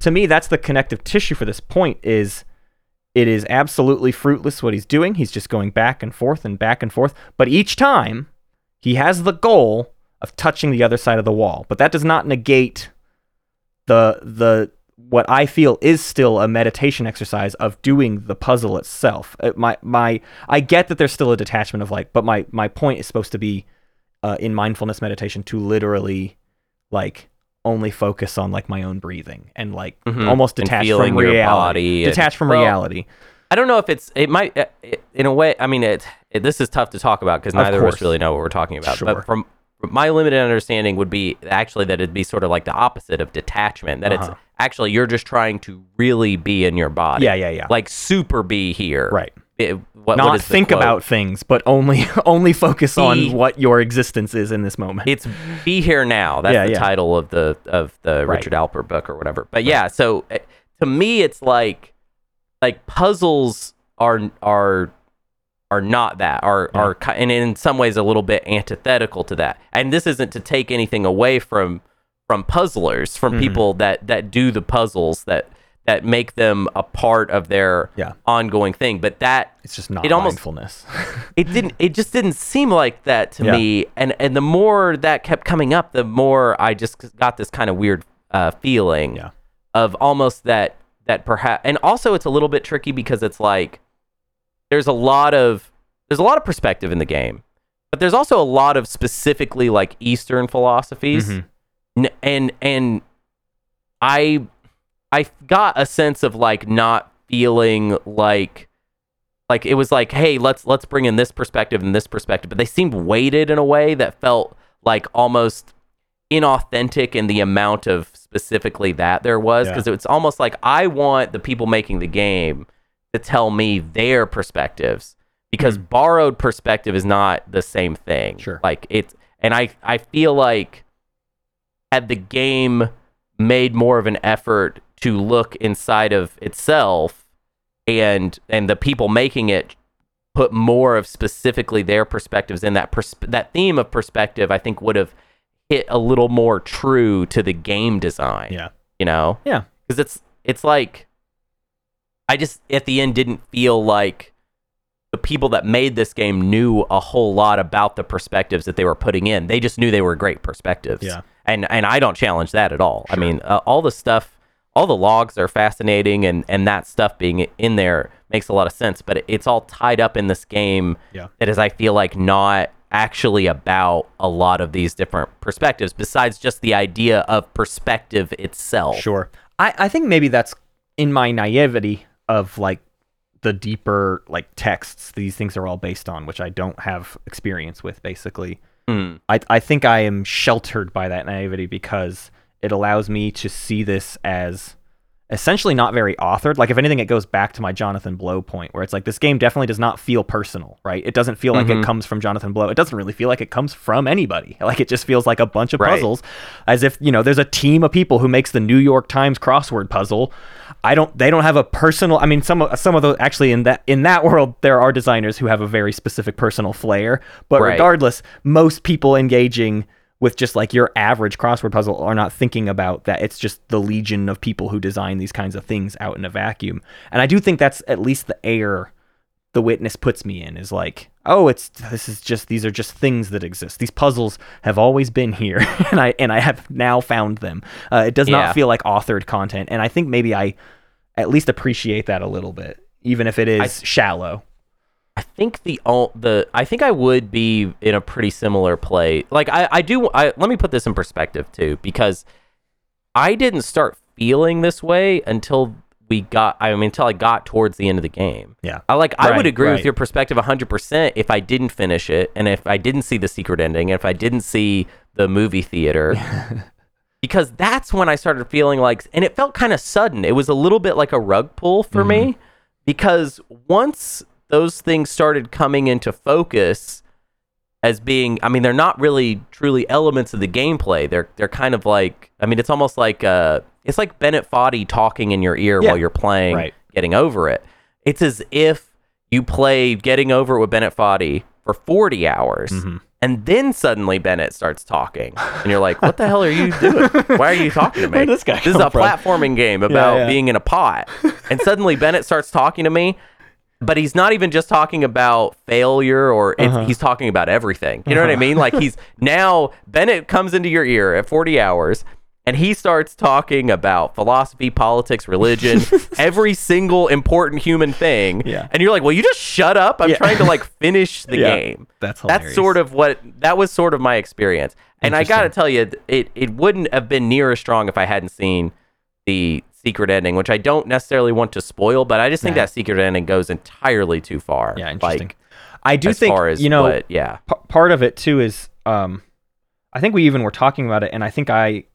to me, that's the connective tissue for this point is it is absolutely fruitless what he's doing. He's just going back and forth and back and forth. But each time he has the goal of touching the other side of the wall. But that does not negate the the what I feel is still a meditation exercise of doing the puzzle itself. Uh, my my I get that there's still a detachment of like, but my my point is supposed to be uh, in mindfulness meditation to literally like only focus on like my own breathing and like Mhm. almost detach from your reality. body and- detach from Well, reality. I don't know if it's it might uh, it, in a way. I mean, it, it this is tough to talk about because neither of us really know what we're talking about. Sure. But from my limited understanding would be actually that it'd be sort of like the opposite of detachment. That Uh-huh. it's actually you're just trying to really be in your body. Yeah, yeah, yeah. Like super be here. Right. It, what, what Not is the think quote? about things, but only only focus Be- on what your existence is in this moment. it's be here now. That's Yeah, the yeah. title of the of the Right. Richard Alpert book or whatever. But yeah, so uh, to me, it's like like puzzles are are are not that are Yeah. are and in some ways a little bit antithetical to that. And this isn't to take anything away from from puzzlers, from Mhm. people that that do the puzzles that that make them a part of their Yeah. ongoing thing. But that It's just not it almost- mindfulness. it didn't it just didn't seem like that to Yeah. me and and the more that kept coming up the more i just got this kind of weird uh feeling Yeah. of almost that that perhaps and also it's a little bit tricky because it's like there's a lot of there's a lot of perspective in the game but there's also a lot of specifically like eastern philosophies Mhm. N- and and i i got a sense of like not feeling like like it was like hey let's let's bring in this perspective and this perspective but they seemed weighted in a way that felt like almost inauthentic in the amount of specifically that there was Yeah. because it's almost like i want the people making the game to tell me their perspectives because hmm. borrowed perspective is not the same thing. Sure. like it's and i i feel like had the game made more of an effort to look inside of itself and and the people making it put more of specifically their perspectives in that pers- that theme of perspective i think would have hit a little more true to the game design Yeah. you know Yeah. because it's it's like i just at the end didn't feel like the people that made this game knew a whole lot about the perspectives that they were putting in they just knew they were great perspectives Yeah. and and i don't challenge that at all i mean uh, all the stuff all the logs are fascinating and and that stuff being in there makes a lot of sense but it's all tied up in this game Yeah. that is i feel like not actually about a lot of these different perspectives besides just the idea of perspective itself Sure. I, I think maybe that's in my naivety of like the deeper like texts these things are all based on, which I don't have experience with basically. Hmm. I, I think I am sheltered by that naivety because it allows me to see this as essentially not very authored. Like if anything, it goes back to my Jonathan Blow point, where it's like this game definitely does not feel personal, right? It doesn't feel like Mhm. it comes from Jonathan Blow. It doesn't really feel like it comes from anybody. Like it just feels like a bunch of Right. puzzles, as if you know there's a team of people who makes the New York Times crossword puzzle. I don't. They don't have a personal. I mean, some of some of those actually in that in that world there are designers who have a very specific personal flair. But Right. regardless, most people engaging with just like your average crossword puzzle are not thinking about that. It's just the legion of people who design these kinds of things out in a vacuum. And I do think that's at least the air the witness puts me in is like, oh, it's this is just these are just things that exist. These puzzles have always been here, and I and I have now found them. Uh, it does Yeah. not feel like authored content, and I think maybe I at least appreciate that a little bit, even if it is shallow. I think the o- the I think I would be in a pretty similar play. Like I I do I let me put this in perspective too because I didn't start feeling this way until we got. I mean, until I got towards the end of the game. Yeah. I like. I would agree right. with your perspective 100 percent if I didn't finish it, and if I didn't see the secret ending, and if I didn't see the movie theater. because that's when I started feeling like, and it felt kind of sudden. It was a little bit like a rug pull for me mm-hmm. because once those things started coming into focus as being, I mean, they're not really truly elements of the gameplay. They're they're kind of like, I mean, it's almost like uh, it's like Bennett Foddy talking in your ear Yeah. while you're playing, Right. getting over it. It's as if you play Getting Over It with Bennett Foddy for 40 hours. Mm-hmm. And then suddenly Bennett starts talking, and you're like, "What the hell are you doing? Why are you talking to me? This guy this is a from?" platforming game about yeah. being in a pot." And suddenly Bennett starts talking to me, but he's not even just talking about failure or it's, Uh-huh. he's talking about everything. You know what I mean? Like he's now Bennett comes into your ear at 40 hours and he starts talking about philosophy, politics, religion, every single important human thing. Yeah. And you're like, "Well, you just shut up. I'm Yeah. trying to like finish the Yeah. game." That's That's sort of what that was sort of my experience. And I got to tell you it it wouldn't have been near as strong if I hadn't seen the secret ending, which I don't necessarily want to spoil, but I just think Nah. that secret ending goes entirely too far. Yeah, interesting. Like, I do think as you know what, yeah. p- part of it too is um I think we even were talking about it and I think I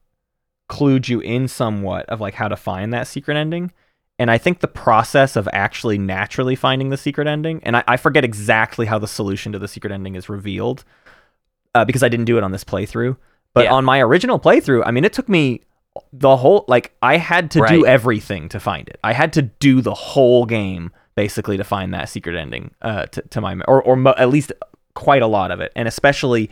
clued you in somewhat of like how to find that secret ending. And I think the process of actually naturally finding the secret ending, and I, I forget exactly how the solution to the secret ending is revealed uh, because I didn't do it on this playthrough. But Yeah. on my original playthrough, I mean, it took me the whole, like, I had to do everything to find it. I had to do the whole game basically to find that secret ending uh, to, to my, or, or mo- at least quite a lot of it. And especially,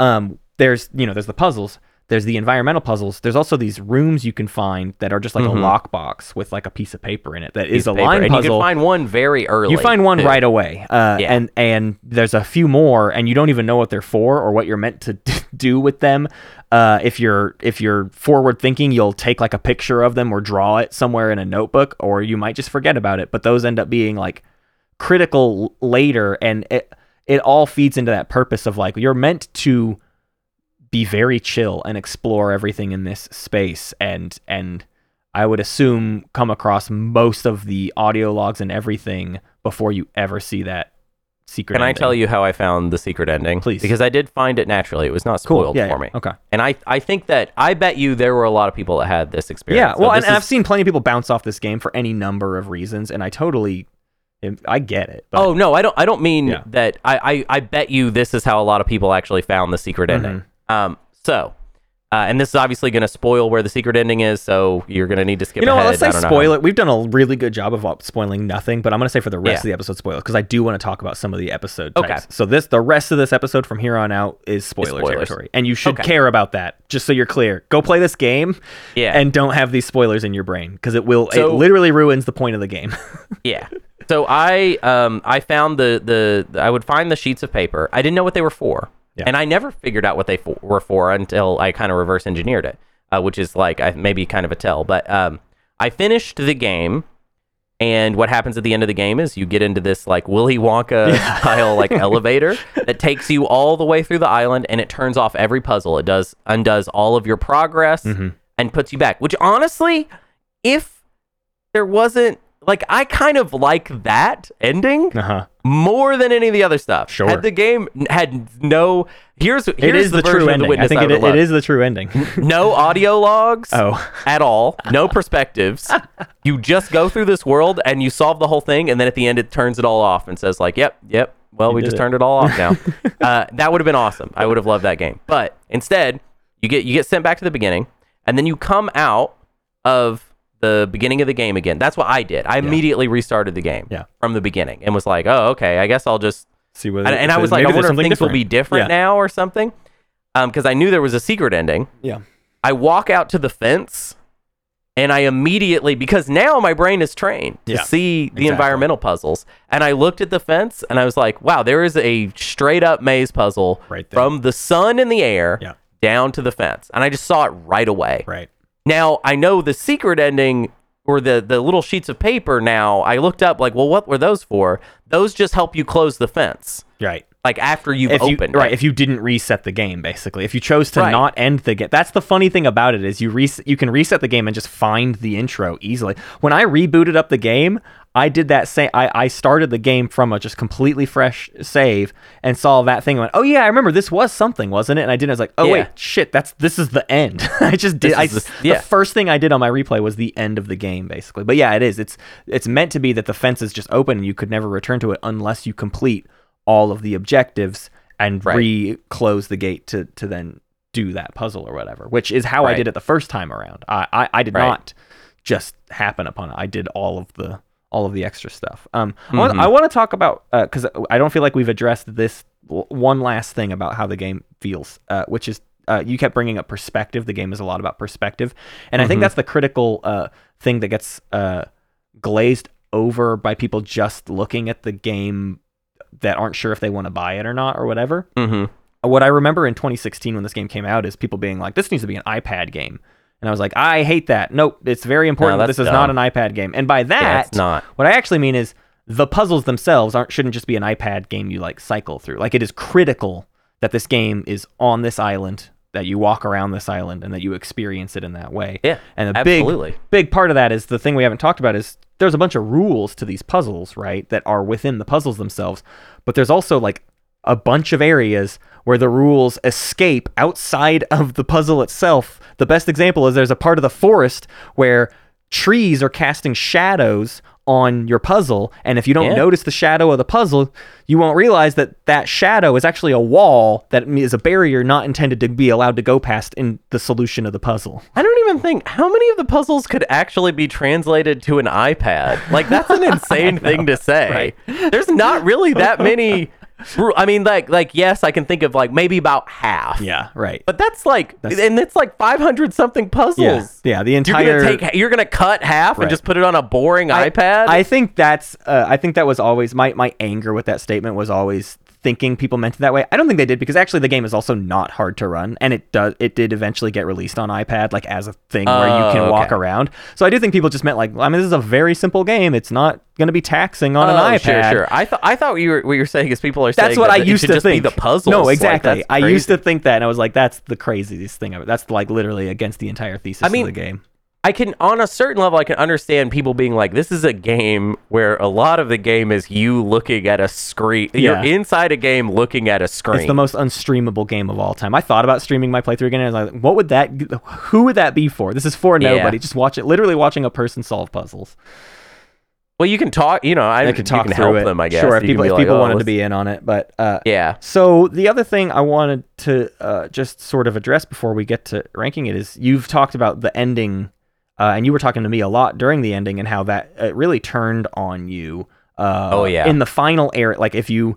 um, there's, you know, there's the puzzles. There's the environmental puzzles. There's also these rooms you can find that are just like Mhm. a lockbox with like a piece of paper in it that is a paper. line and puzzle. you can find one very early. You find one right away, uh, Yeah. and and there's a few more, and you don't even know what they're for or what you're meant to do with them. Uh, if you're if you're forward thinking, you'll take like a picture of them or draw it somewhere in a notebook, or you might just forget about it. But those end up being like critical later, and it it all feeds into that purpose of like you're meant to be very chill and explore everything in this space and and I would assume come across most of the audio logs and everything before you ever see that secret. Can I tell you how I found the secret ending? Please. Because I did find it naturally. It was not Cool. spoiled yeah, for yeah. me. Okay. And I, I think that I bet you there were a lot of people that had this experience. Yeah. Well, So and, and is- I've seen plenty of people bounce off this game for any number of reasons, and I totally, I get it. But Oh no, I don't. I don't mean Yeah. that. I, I I bet you this is how a lot of people actually found the secret ending. Mm-hmm. Um. So, uh, and this is obviously going to spoil where the secret ending is. So you're going to need to skip. you know what? ahead. Let's say spoil it. We've done a really good job of uh, spoiling nothing, but I'm going to say for the rest Yeah. of the episode spoil because I do want to talk about some of the episode Okay. types. So this, the rest of this episode from here on out is spoiler spoilers. territory, and you should Okay. care about that. Just so you're clear, go play this game, Yeah. and don't have these spoilers in your brain because it will. So- it literally ruins the point of the game. Yeah. So I um I found the, the I would find the sheets of paper. I didn't know what they were for, Yeah. and I never figured out what they for, were for until I kind of reverse engineered it, uh, which is like I, maybe kind of a tell. But um, I finished the game, and what happens at the end of the game is you get into this like Willy Wonka style like elevator that takes you all the way through the island, and it turns off every puzzle. It does undoes all of your progress Mm-hmm. and puts you back. Which honestly, if there wasn't like I kind of like that ending uh huh. More than any of the other stuff. Sure. Had the game had no here's here's It is the, the, true of the ending. I think I it, it is the true ending. no audio logs oh, at all, no perspectives. you just go through this world and you solve the whole thing, and then at the end it turns it all off and says like, "Yep, yep. Well, we just it." turned it all off now." uh, that would have been awesome. I would have loved that game. But instead, you get you get sent back to the beginning, and then you come out of the beginning of the game again. That's what I did. I immediately restarted the game Yeah. from the beginning and was like, "Oh, okay. I guess I'll just." see what. And, and I was like, "I wonder if things will be different Yeah. now or something," um, because I knew there was a secret ending. Yeah. I walk out to the fence and I immediately because now my brain is trained to Yeah, see the exactly. environmental puzzles. And I looked at the fence and I was like, wow, there is a straight up maze puzzle Right there. from the sun in the air Yeah. down to the fence. And I just saw it right away. Right. Now I know the secret ending or the the little sheets of paper now. I looked up like, well, what were those for? Those just help you close the fence. Right. Like after you've if you, opened, right it. if you didn't reset the game basically if you chose to Right. not end the game that's the funny thing about it is you reset you can reset the game and just find the intro easily when i rebooted up the game i did that same I, I started the game from a just completely fresh save and saw that thing and went oh yeah i remember this was something wasn't it and i did i was like oh Yeah. wait shit that's this is the end i just did I, the- yeah. the first thing i did on my replay was the end of the game basically but yeah it is it's it's meant to be that the fence is just open and you could never return to it unless you complete all of the objectives and Right. re-close the gate to to then do that puzzle or whatever, which is how I did it the first time around. I I, I did Right. not just happen upon it. I did all of the all of the extra stuff. Um, I Mm-hmm. I want to talk about because I don't feel like we've addressed this w- one last thing about how the game feels, uh, which is. Uh, you kept bringing up perspective. The game is a lot about perspective, and I think Mm-hmm. that's the critical uh, thing that gets uh, glazed over by people just looking at the game that aren't sure if they want to buy it or not or whatever Mhm. what I remember in 2016 when this game came out is people being like, "This needs to be an iPad game," and I was like, "I hate that. Nope, it's very important. that's this is not an iPad game." And by that, it's not. What I actually mean is the puzzles themselves aren't shouldn't just be an iPad game you like cycle through. Like it is critical that this game is on this island, that you walk around this island, and that you experience it in that way. Yeah, and a absolutely. big big part of that is the thing we haven't talked about is there's a bunch of rules to these puzzles, right? That are within the puzzles themselves, but there's also like a bunch of areas where the rules escape outside of the puzzle itself. The best example is there's a part of the forest where trees are casting shadows on your puzzle and if you don't Yeah. notice the shadow of the puzzle you won't realize that that shadow is actually a wall that is a barrier not intended to be allowed to go past in the solution of the puzzle I don't even think how many of the puzzles could actually be translated to an iPad. Like that's an insane thing to say. There's not really that many. I mean, like, like yes, I can think of like maybe about half. yeah right But that's like, and it's like 500 something puzzles. Yeah, yeah. The You're gonna take, you're gonna cut half Right. and just put it on a boring I- iPad. I think that's. Uh, I think that was always my my anger with that statement was always thinking people meant it that way. I don't think they did because actually the game is also not hard to run, and it does. It did eventually get released on iPad, like as a thing where you Oh, can walk okay. around. So I do think people just meant like, I mean, this is a very simple game. It's not going to be taxing on oh, an iPad. sure, sure. I thought I thought what you were what you were saying is people are That's what that I used to just think. the puzzles. No, exactly. that's I used to think that, and I was like, that's the craziest thing of it. That's like literally against the entire thesis I mean, of the game. I can, on a certain level, I can understand people being like, "This is a game where a lot of the game is you looking at a screen. Yeah. You're inside a game looking at a screen." It's the most unstreamable game of all time. I thought about streaming my playthrough again. And I was like, what would that? Who would that be for? This is for Yeah. nobody. Just watch it. Literally watching a person solve puzzles. well, you can talk. You know, I, I could talk you can through help it. them. I guess. Sure, if You people if like, people "Oh, wanted to let's-" be in on it, but uh, Yeah. So the other thing I wanted to uh, just sort of address before we get to ranking it is you've talked about the ending, uh, and you were talking to me a lot during the ending and how that it really turned on you. Uh, Oh, yeah. In the final area, like if you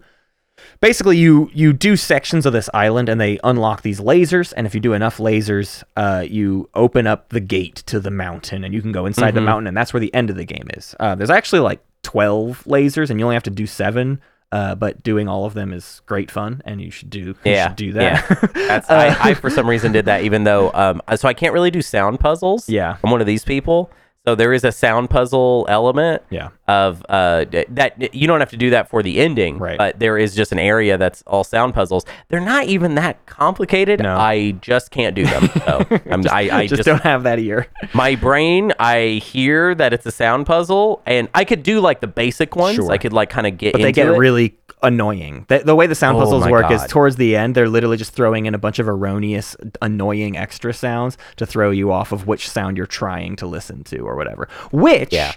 basically you you do sections of this island and they unlock these lasers, and if you do enough lasers, uh, you open up the gate to the mountain, and you can go inside the Mm-hmm. mountain, and that's where the end of the game is. Uh, there's actually like twelve lasers, and you only have to do seven. Uh, but doing all of them is great fun, and you should do you Yeah, should do that. Uh, yeah. That's I, I for some reason did that even though um so I can't really do sound puzzles. Yeah. I'm one of these people. So there is a sound puzzle element. Yeah. Of uh that you don't have to do that for the ending. Right. But there is just an area that's all sound puzzles. They're not even that complicated. No. I just can't do them. So I'm, I, I just, just, don't have that ear. my brain I hear that it's a sound puzzle and I could do like the basic ones. Sure. I could like kind of get But they get it. really annoying. The, the way the sound Oh puzzles work is towards the end, they're literally just throwing in a bunch of erroneous, annoying extra sounds to throw you off of which sound you're trying to listen to or whatever. Which, Yeah.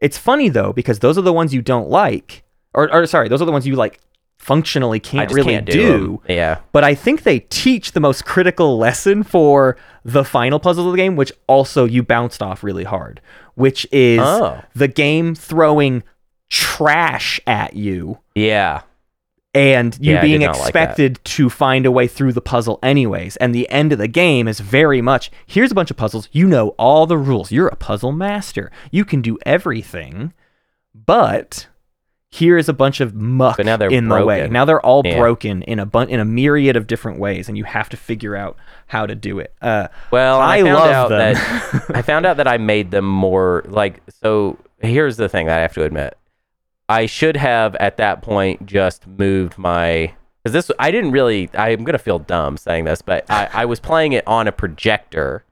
it's funny though, because those are the ones you don't like. Or, or sorry, those are the ones you like functionally can't really can't do, do. Yeah. But I think they teach the most critical lesson for the final puzzle of the game, which also you bounced off really hard, which is Oh. the game throwing trash at you Yeah. and you Yeah, being not like expected to find a way through the puzzle anyways. And the end of the game is very much here's a bunch of puzzles. You know all the rules. You're a puzzle master. You can do everything, but here is a bunch of muck But now they're in the way. Now they're all Yeah. broken in a bun- in a myriad of different ways, and you have to figure out how to do it. Uh, Well, I I, found love out them. that I found out that I made them more like so. Here's the thing that I have to admit: I should have at that point just moved my because this I didn't really. I'm gonna feel dumb saying this, but I, I was playing it on a projector,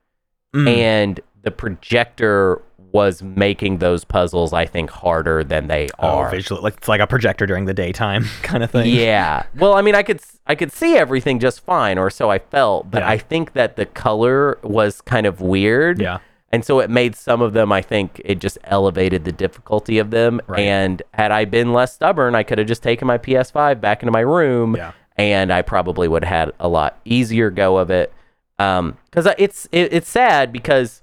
Mm. and the projector was making those puzzles I think harder than they Oh, are. visual, like it's like a projector during the daytime kind of thing. Yeah. Well, I mean, I could I could see everything just fine, or so I felt. But Yeah. I think that the color was kind of weird. Yeah. And so it made some of them. I think it just elevated the difficulty of them. Right. And had I been less stubborn, I could have just taken my PS5 back into my room. Yeah. And I probably would have had a lot easier go of it. Um, because it's it, it's sad because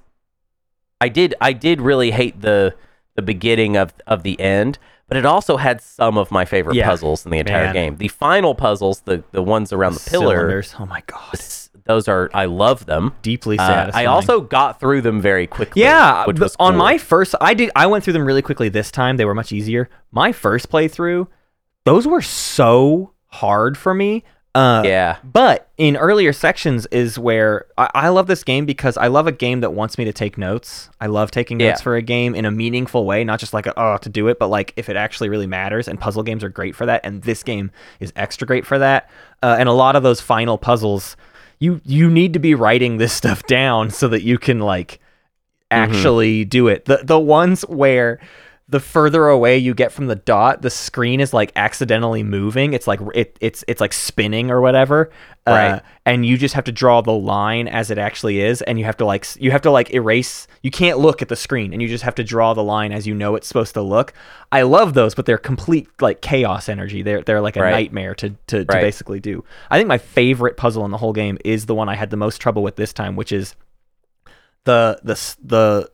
I did I did really hate the the beginning of of the end, but it also had some of my favorite Yeah. puzzles in the entire Man. game. The final puzzles, the the ones around the pillar, Cylinders. Oh my god. Those are I love them. Deeply Uh. I also got through them very quickly. Yeah, which was on cool. my first, I did. I went through them really quickly this time. They were much easier. My first playthrough, those were so hard for me. Uh, yeah But in earlier sections is where I, I love this game because I love a game that wants me to take notes. I love taking notes Yeah. for a game in a meaningful way, not just like a, oh to do it, but like if it actually really matters. And puzzle games are great for that, and this game is extra great for that. Uh, and a lot of those final puzzles, you you need to be writing this stuff down so that you can like mm-hmm. actually do it. The the ones where the further away you get from the dot, the screen is like accidentally moving. It's like it, it's it's like spinning or whatever. Right. Uh, and you just have to draw the line as it actually is, and you have to like you have to like erase. You can't look at the screen, and you just have to draw the line as you know it's supposed to look. I love those, but they're complete like chaos energy. They're they're like a Right. nightmare to to, to basically do. I think my favorite puzzle in the whole game is the one I had the most trouble with this time, which is the the the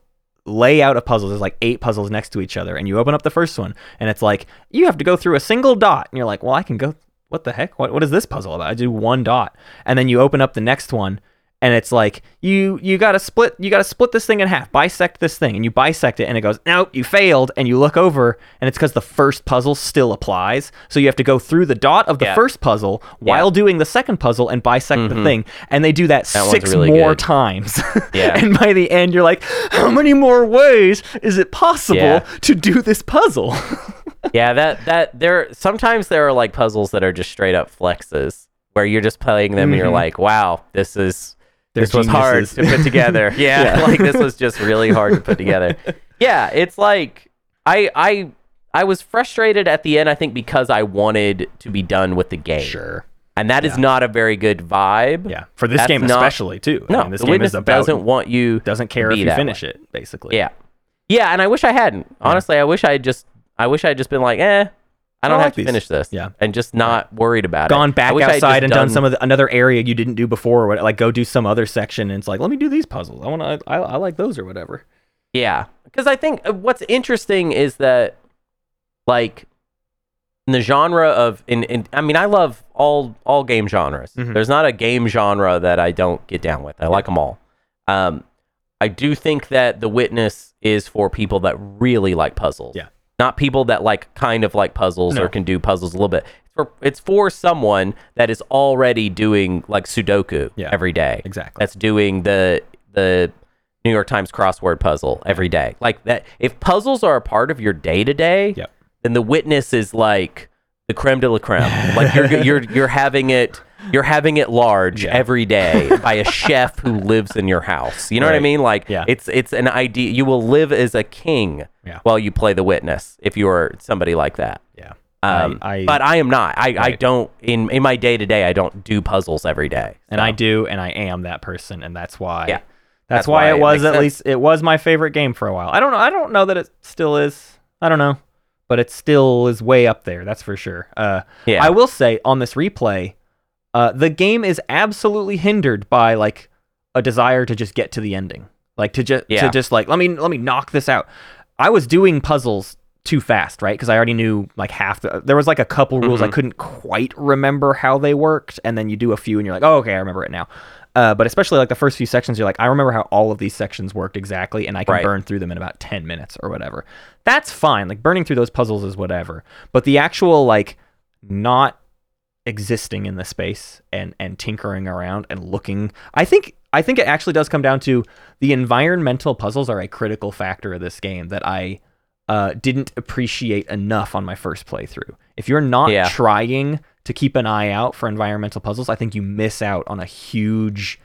layout of puzzles. There's like eight puzzles next to each other and you open up the first one and it's like you have to go through a single dot and you're like well i can go what the heck? What, what is this puzzle about? I do one dot. And then you open up the next one and it's like you you gotta split you gotta split this thing in half bisect this thing and you bisect it and it goes nope you failed and you look over and it's because the first puzzle still applies so you have to go through the dot of the Yeah. first puzzle while doing the second puzzle and bisect the thing and they do that, That six really more good. times Yeah. and by the end you're like how many more ways is it possible Yeah. to do this puzzle yeah that that there sometimes there are like puzzles that are just straight up flexes where you're just playing them and you're Mhm. like wow this is This was hard to put together. Yeah, Yeah. like this was just really hard to put together. Yeah it's like i i i was frustrated at the end i think because i wanted to be done with the game. Sure. And that is not a very good vibe. Yeah. For this That's game not- especially too. I no mean, this game is about doesn't want you doesn't care if you finish way. it basically. Yeah. Yeah and i wish i hadn't. Honestly i wish i had just i wish i had just been like eh I don't I have like to these. finish this. Yeah. And just not worried about it. gone it. back I I outside and done, some of the, another area you didn't do before or what, like go do some other section and it's like let me do these puzzles i want to I, I like those or whatever Yeah, because I think uh, what's interesting is that, like, in the genre of, in, in I mean, I love all all game genres. Mhm. There's not a game genre that I don't get down with. I like them all. Um, I do think that The Witness is for people that really like puzzles. Yeah. Not people that like kind of like puzzles No. or can do puzzles a little bit. It's for, it's for someone that is already doing like Sudoku Yeah. every day exactly that's doing the the New York Times crossword puzzle every day. Like that if puzzles are a part of your day to day, then the witness is like the creme de la creme. like you're you're you're having it you're having it large Yeah. every day by a chef who lives in your house. You know what I mean? Like Yeah. it's it's an idea you will live as a king Yeah. while you play the witness if you are somebody like that. yeah Um, I, I but I am not. I, I don't in in my day to day. I don't do puzzles every day. and I do, and I am that person, and that's why. Yeah. That's, That's why, why it it was at sense. least it was my favorite game for a while. I don't know. I don't know that it still is. I don't know, but it still is way up there. That's for sure. Uh, Yeah. I will say on this replay, uh, the game is absolutely hindered by like a desire to just get to the ending, like to just Yeah. to just like let me let me knock this out. I was doing puzzles too fast, right? Because I already knew like half the. There was like a couple rules I Mhm. couldn't quite remember how they worked, and then you do a few, and you're like, oh, okay, I remember it now. Uh, but especially like the first few sections, you're like, I remember how all of these sections worked exactly, and I can Right. burn through them in about ten minutes or whatever. That's fine. Like burning through those puzzles is whatever. But the actual like not existing in the space and and tinkering around and looking i think i think it actually does come down to the environmental puzzles are a critical factor of this game that i uh, didn't appreciate enough on my first playthrough if you're not Yeah. trying to keep an eye out for environmental puzzles, I think you miss out on a huge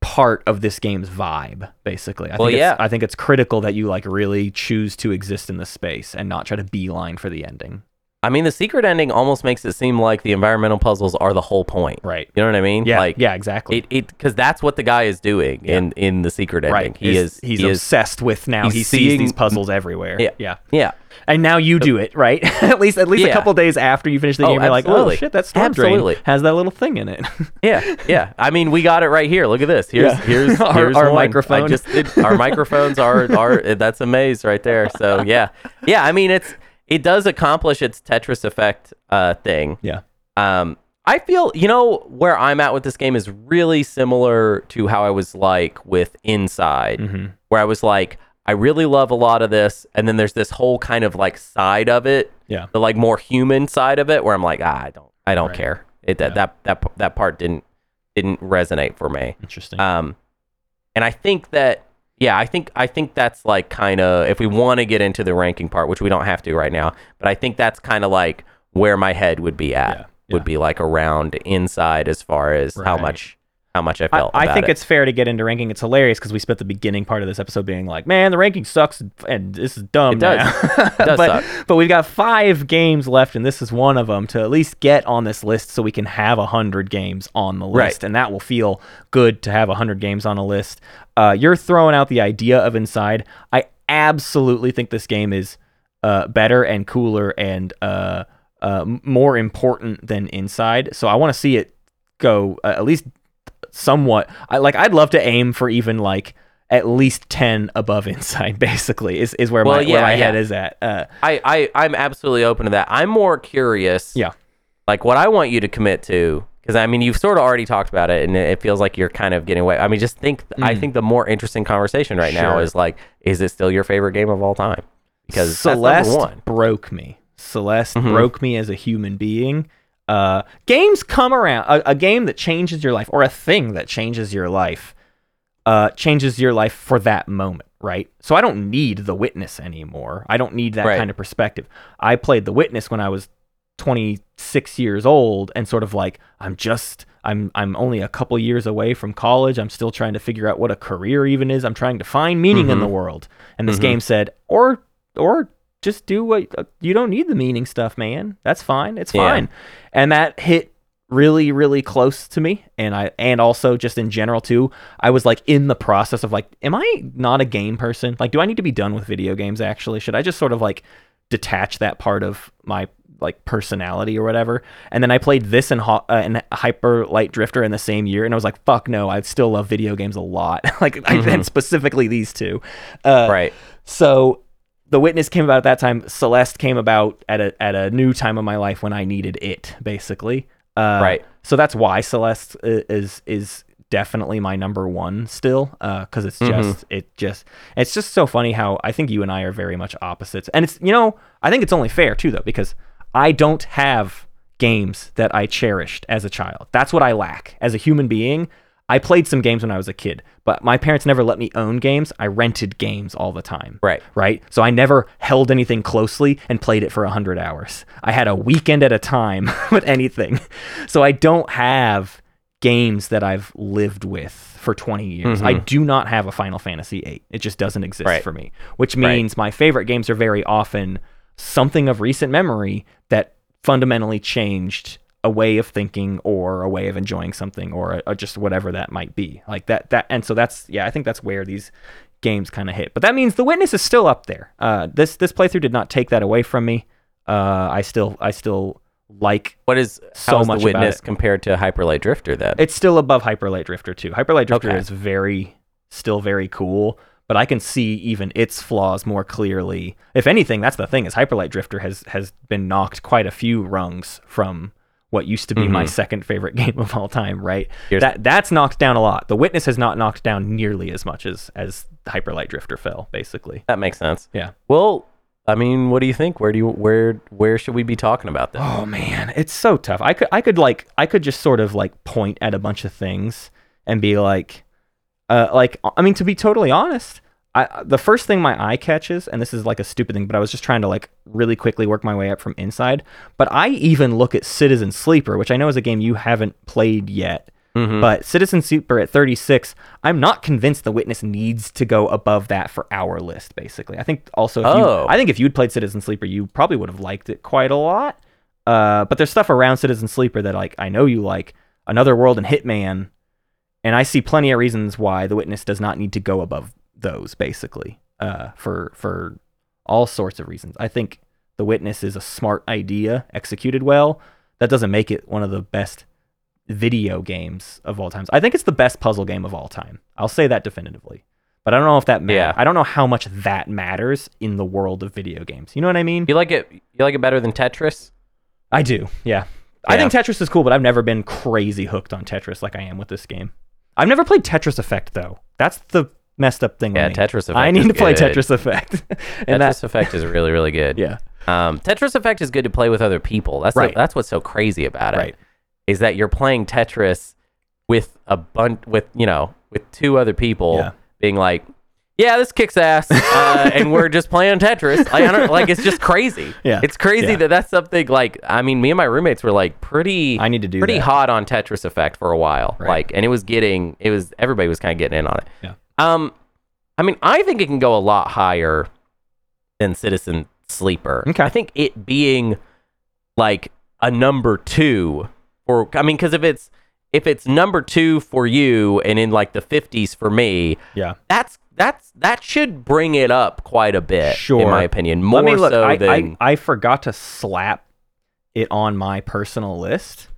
part of this game's vibe basically i Well, think yeah. i think it's critical that you like really choose to exist in the space and not try to beeline for the ending I mean, the secret ending almost makes it seem like the environmental puzzles are the whole point. right You know what I mean? yeah Like, yeah exactly It it because that's what the guy is doing in in the secret ending. right He is he's he is obsessed with now he's he sees these puzzles everywhere Yeah. yeah yeah. and now you do it right at least at least a Yeah. couple days after you finish the Oh, game you're like oh shit that storm Absolutely. drain has that little thing in it Yeah, yeah. I mean, we got it right here. Look at this. Here's Yeah. here's Our- here's our microphone. I just did, our microphones are are that's a maze right there. So yeah, yeah. I mean, it's it does accomplish its Tetris effect uh, thing. yeah Um, I feel you know where I'm at with this game is really similar to how I was like with Inside, Mm-hmm. where I was like, I really love a lot of this, and then there's this whole kind of like side of it, yeah the like more human side of it, where I'm like, ah, I don't, I don't Right. care. It that that that that part didn't didn't resonate for me. interesting Um, and I think that yeah, I think I think that's like kind of if we want to get into the ranking part, which we don't have to right now, but I think that's kind of like where my head would be at. Yeah, Would be like around inside as far as how much how much I I, felt. I about think it. it's fair to get into ranking. It's hilarious because we spent the beginning part of this episode being like, "Man, the ranking sucks, and this is dumb." It does. now." It does but, suck. but we've got five games left, and this is one of them to at least get on this list, so we can have a hundred games on the list, Right. and that will feel good to have a hundred games on a list. Uh, you're throwing out the idea of Inside. I absolutely think this game is uh, better and cooler and uh, uh, more important than Inside. So I want to see it go uh, at least somewhat. I like. I'd love to aim for even like at least ten above Inside. Basically, is is where Well, my yeah, where my yeah. head is at. Uh, I, I I'm absolutely open to that. I'm more curious. yeah. like what I want you to commit to, because I mean, you've sort of already talked about it, and it feels like you're kind of getting away. I mean, just think. I think the more interesting conversation right now Mm. Is like, is it still your favorite game of all time? Because Celeste broke me. Celeste Mhm. broke me as a human being. Uh, games come around. A, a game that changes your life, or a thing that changes your life, uh, changes your life for that moment, right? So I don't need The Witness anymore. I don't need that Right. kind of perspective. I played The Witness when I was 26 years old, and sort of like I'm just. I'm I'm only a couple years away from college. I'm still trying to figure out what a career even is. I'm trying to find meaning in Mhm. the world. And this Mhm. game said, or or just do what uh, you don't need the meaning stuff, man. That's fine. It's Yeah. fine. And that hit really really close to me and I and also just in general too. I was like in the process of like am I not a game person? Like do I need to be done with video games actually? Should I just sort of like detach that part of my like personality or whatever. And then I played this and, Ho- uh, and Hyper Light Drifter in the same year, and I was like, "Fuck no!" I still love video games a lot, like I, and specifically these two. Uh, right. so the witness came about at that time. Celeste came about at a at a new time of my life when I needed it, basically. Uh, Right. So that's why Celeste is is definitely my number one still, because it's just it just it's just so funny how I think you and I are very much opposites, and it's you know I think it's only fair too though because I don't have games that I cherished as a child. That's what I lack as a human being. I played some games when I was a kid, but my parents never let me own games. I rented games all the time. Right. Right. So I never held anything closely and played it for 100 hours. I had a weekend at a time with anything. So I don't have games that I've lived with for 20 years. I mm-hmm. do not have a Final Fantasy VIII. It just doesn't exist Right. for me, which Right. means my favorite games are very often something of recent memory that fundamentally changed a way of thinking or a way of enjoying something or, or just whatever that might be like that that and so that's yeah i think that's where these games kind of hit but that means the witness is still up there uh this this playthrough did not take that away from me uh i still i still like What is So much witness it. compared to hyperlight Drifter then? it's still above hyperlight drifter too hyperlight drifter Okay. is very still very cool but i can see even its flaws more clearly if anything that's the thing is Hyperlight drifter has has been knocked quite a few rungs from what used to be my second favorite game of all time right Mm-hmm. Here's- that that's knocked down a lot the witness has not knocked down nearly as much as as hyper light drifter fell basically that makes sense. yeah Well, I mean, what do you think? Where do you where where should we be talking about this? Oh man, it's so tough. I could I could like I could just sort of like point at a bunch of things and be like uh like I mean to be totally honest, I, the first thing my eye catches, and this is like a stupid thing, but I was just trying to like really quickly work my way up from inside. But I even look at Citizen Sleeper, which I know is a game you haven't played yet. Mm-hmm. But Citizen Sleeper at 36, I'm not convinced the witness needs to go above that for our list. Basically, I think also, if Oh. you, I think if you'd played Citizen Sleeper, you probably would have liked it quite a lot. Uh, but there's stuff around Citizen Sleeper that like I know you like, Another World and Hitman, and I see plenty of reasons why the witness does not need to go above those. Basically, uh, for for all sorts of reasons. I think the witness is a smart idea executed well. That doesn't make it one of the best video games of all times. I think it's the best puzzle game of all time. I'll say that definitively. But I don't know if that matters. Yeah. I don't know how much that matters in the world of video games. You know what I mean? You like it? You like it better than Tetris? I do. Yeah. I think Tetris is cool, but I've never been crazy hooked on Tetris like I am with this game. I've never played Tetris Effect though. That's the messed up thing. with Yeah, me. Tetris I need to play good. Tetris Effect. and Tetris that, Effect is really really good. yeah. Um, Tetris Effect is good to play with other people. That's Right. the, that's what's so crazy about it. Right. Is that you're playing Tetris with a bunch with you know with two other people Yeah. being like, yeah, this kicks ass, uh, and we're just playing Tetris. Like, I don't, like it's just crazy. Yeah. it's crazy Yeah. that that's something like. I mean, me and my roommates were like pretty. I need to do pretty that. hot on Tetris Effect for a while. Right. Like, and it was getting it was everybody was kind of getting in on it. Yeah. Um, I mean, I think it can go a lot higher than Citizen Sleeper. Okay. I think it being like a number two or I mean, because if it's if it's number two for you and in like the fifties for me, Yeah. that's that's that should bring it up quite a bit, Sure. in my opinion. More Let me look. so I, than I, I forgot to slap it on my personal list.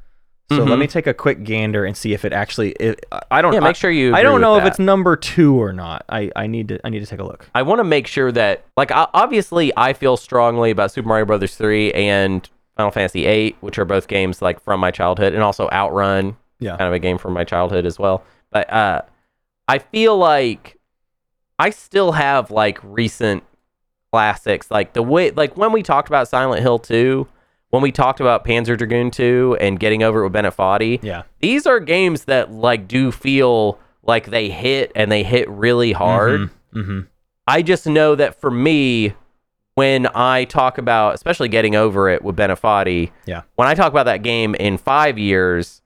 So let Mhm. me take a quick gander and see if it actually. It, I don't. Yeah, make sure you I agree don't know if that. it's number two or not. I, I need to. I need to take a look. I want to make sure that, like, obviously, I feel strongly about Super Mario Brothers three and Final Fantasy eight, which are both games like from my childhood, and also Outrun, Yeah. kind of a game from my childhood as well. But uh, I feel like I still have like recent classics, like the way, like when we talked about Silent Hill two, when we talked about Panzer Dragoon two, and getting over it with Bennett Foddy Yeah. these are games that like do feel like they hit and they hit really hard. Mm-hmm. I just know that for me, when I talk about, especially getting over it with Bennett Foddy, Yeah. when I talk about that game in five years,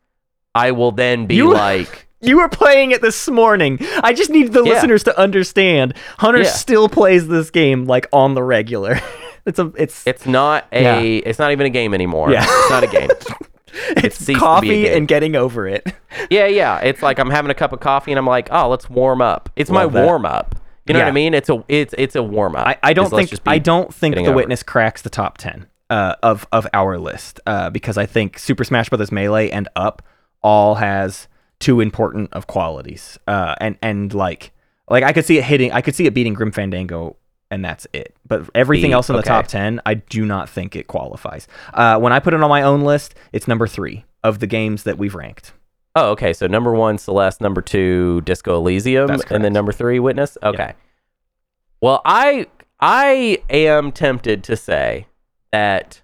I will then be You- like, You were playing it this morning. I just need the Yeah. listeners to understand. Hunter Yeah. still plays this game like on the regular. it's a. It's. it's not a, it's not even a game anymore. Yeah. It's not a game. it's ceased to be a coffee and getting over it. yeah, yeah. It's like I'm having a cup of coffee and I'm like, oh, let's warm up. It's my that. warm up. You know what I mean? It's a, it's, it's a warm up. I, I don't think I don't think the over it. witness cracks the top ten uh, of of our list uh, because I think Super Smash Bros. Melee and Up all has too important of qualities uh, and and like like I could see it hitting I could see it beating Grim Fandango and that's it. But everything Be- else in the okay. top ten, I do not think it qualifies. Uh, when I put it on my own list, it's number three of the games that we've ranked. Oh, okay. So number one, Celeste. Number two, Disco Elysium, and then number three, Witness. Okay. Well, I I am tempted to say that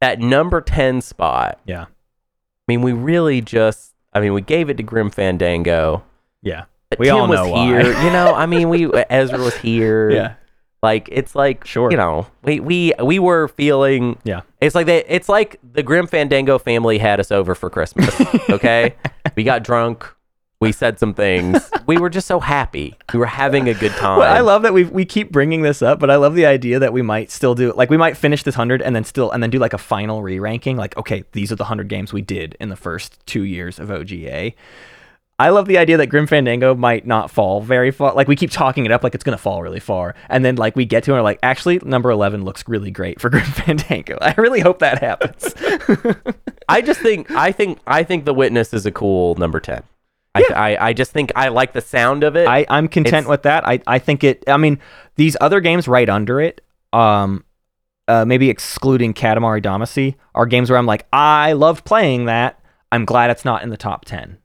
that number ten spot. Yeah, I mean, we really just. I mean, we gave it to Grim Fandango. yeah, But We Tim all was why. here. you know, I mean, we uh, Ezra was here. yeah. Like it's like Sure. you know, we we we were feeling Yeah. It's like they it's like the Grim Fandango family had us over for Christmas. Okay? we got drunk, we said some things. We were just so happy. We were having a good time. Well, I love that we we keep bringing this up, but I love the idea that we might still do like we might finish this hundred and then still and then do like a final re-ranking. Like, okay, these are the hundred games we did in the first two years of OGA. I love the idea that Grim Fandango might not fall very far. Like we keep talking it up like it's gonna fall really far, and then like we get to it and we're like, actually, number eleven looks really great for Grim Fandango. I really hope that happens. I just think I think I think The Witness is a cool number 10. I, I I just think I like the sound of it. I, I'm content It's- with that. I, I think it. I mean, these other games right under it, um, uh, maybe excluding Katamari Damacy, are games where I'm like, I loved playing that. I'm glad it's not in the top ten.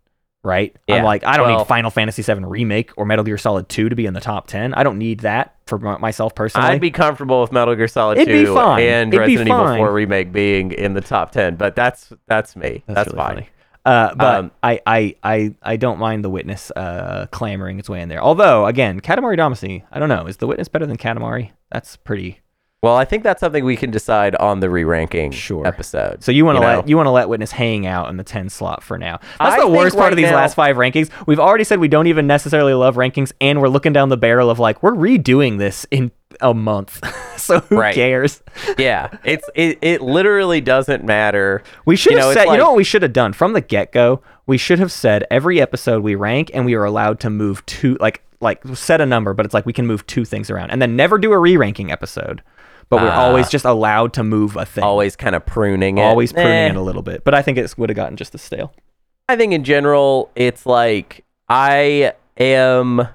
Right? I'm like, I don't Well- need Final Fantasy VII Remake or Metal Gear Solid 2 to be in the top ten. I don't need that for my- myself personally. I'd be comfortable with Metal Gear Solid It'd be 2 fine. and It'd Resident Evil 4 remake being in the top 10, but that's that's me. That's, really fine. funny. Uh, but Um, I, I, I, I don't mind the witness uh, clamoring its way in there. Although, again, Katamari Damacy, I don't know. Is the witness better than Katamari? That's pretty. Well, I think that's something we can decide on the re-ranking Sure. episode. So you want to know? let you want to let witness hang out in the ten slot for now. That's I the worst part of these now- last five rankings. We've already said we don't even necessarily love rankings, and we're looking down the barrel of like we're redoing this in a month. so who Right. cares? yeah, it's it, it literally doesn't matter. We should You have know, said. you like- know what we should have done from the get go? We should have said every episode we rank, and we are allowed to move two, like like set a number, but it's like we can move two things around, and then never do a re-ranking episode. But we're Ah. always just allowed to move a thing. Always kind of pruning it. always pruning Eh. it a little bit. But I think it would have gotten just as stale. I think in general, it's like I am.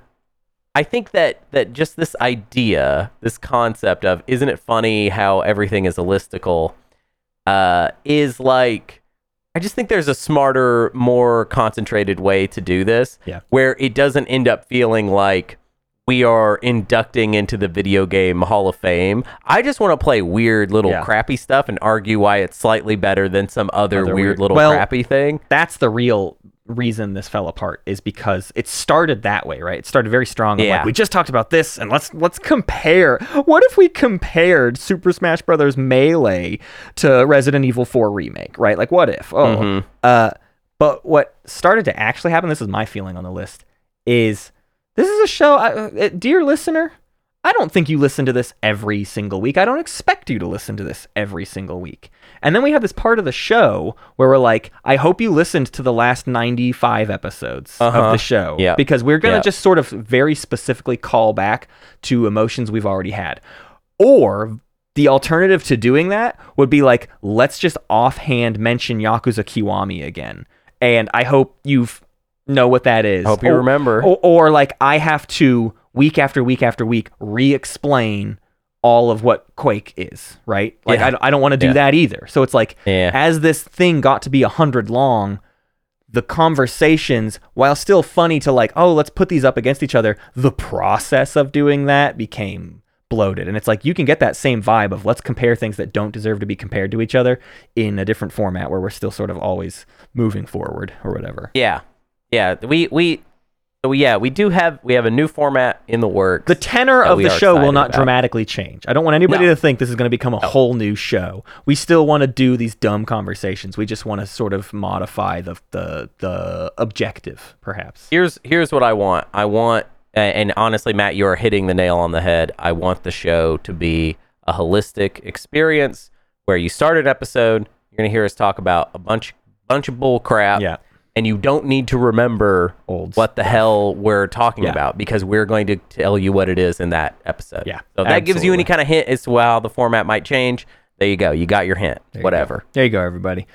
I think that that just this idea, this concept of isn't it funny how everything is a listicle, uh, is like I just think there's a smarter, more concentrated way to do this. Yeah. Where it doesn't end up feeling like we are inducting into the video game Hall of Fame. I just want to play weird little Yeah. crappy stuff and argue why it's slightly better than some other, Other weird, weird- little Well, crappy thing. that's the real reason this fell apart is because it started that way, right? It started very strong. Yeah. Like we just talked about this, and let's let's compare. What if we compared Super Smash Brothers Melee to Resident Evil 4 remake, right? Like what if? Oh, Mhm. uh, but what started to actually happen? This is my feeling on the list. Is this is a show, I, uh, dear listener? I don't think you listen to this every single week. I don't expect you to listen to this every single week. And then we have this part of the show where we're like, I hope you listened to the last 95 episodes of Uh-huh. the show. Yeah. Because we're going to Yeah. just sort of very specifically call back to emotions we've already had. Or the alternative to doing that would be like, let's just offhand mention Yakuza Kiwami again. And I hope you've know what that is. Hope you Or- remember. Or, or like I have to week after week after week re-explain all of what Quake is, right? Like Yeah. I, don't- I don't want to do Yeah. that either. So it's like Yeah. as this thing got to be a hundred long, the conversations, while still funny to like, oh, let's put these up against each other, the process of doing that became bloated. And it's like you can get that same vibe of let's compare things that don't deserve to be compared to each other in a different format where we're still sort of always moving forward or whatever. Yeah, yeah. We we so yeah we do have we have a new format in the works. The tenor of the show will not about. dramatically change. I don't want anybody No. to think this is going to become a whole new show. We still want to do these dumb conversations. We just want to sort of modify the the the objective, perhaps. here's here's what I want. I want and honestly, Matt, you are hitting the nail on the head. I want the show to be a holistic experience where you start an episode, you're gonna hear us talk about a bunch bunch of bull crap. Yeah. And you don't need to remember Old what the hell we're talking Yeah. about because we're going to tell you what it is in that episode. Yeah, So that gives you any kind of hint as to how the format might change. There you go. You got your hint. There Whatever. There you go, everybody.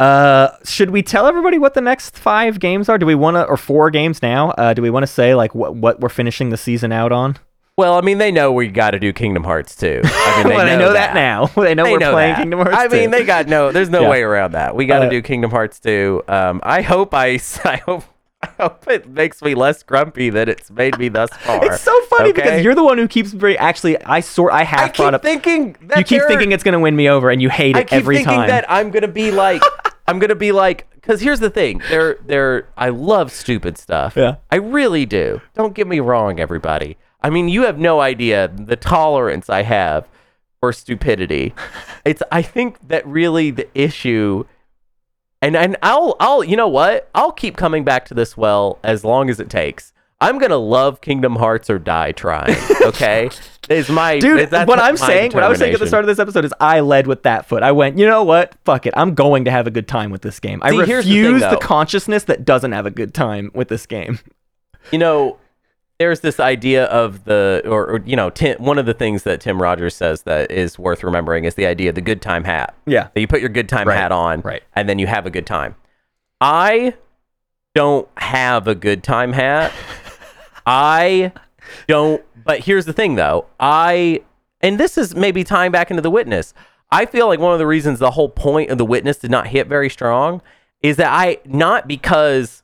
Uh, should we tell everybody what the next five games are? Do we want to, or four games now? Uh, do we want to say like what what we're finishing the season out on? Well, I mean, they know we got to do Kingdom Hearts 2. I mean, they well, know, they know that, now. they know They we're know playing that. Kingdom Hearts. I mean, they got no. There's no Yeah. way around that. We got to Uh, do Kingdom Hearts 2. Um, I hope I, I hope. I hope it makes me less grumpy than it's made me thus far. It's so funny Okay? because you're the one who keeps very. Actually, I sort. I have I brought keep up. thinking that you keep thinking it's gonna win me over, and you hate it I keep every thinking time. that I'm gonna be like, I'm gonna be like, because here's the thing, they're they're I love stupid stuff. Yeah. I really do. Don't get me wrong, everybody. I mean, you have no idea the tolerance I have for stupidity. It's I think that really the issue. And and I'll I'll you know what I'll keep coming back to this well as long as it takes. I'm gonna love Kingdom Hearts or die trying. Okay, is my Dude, what I'm saying, what I was saying at the start of this episode is I led with that foot. I went, you know what? Fuck it. I'm going to have a good time with this game. I See, here's the thing, refuse the, consciousness that doesn't have a good time with this game. you know, there's this idea of the, or, or you know, Tim, one of the things that Tim Rogers says that is worth remembering is the idea of the good time hat. Yeah. That you put your good time Right, hat on, right. and then you have a good time. I don't have a good time hat. I don't. But here's the thing, though. I, and this is maybe tying back into the witness. I feel like one of the reasons the whole point of the witness did not hit very strong is that I not because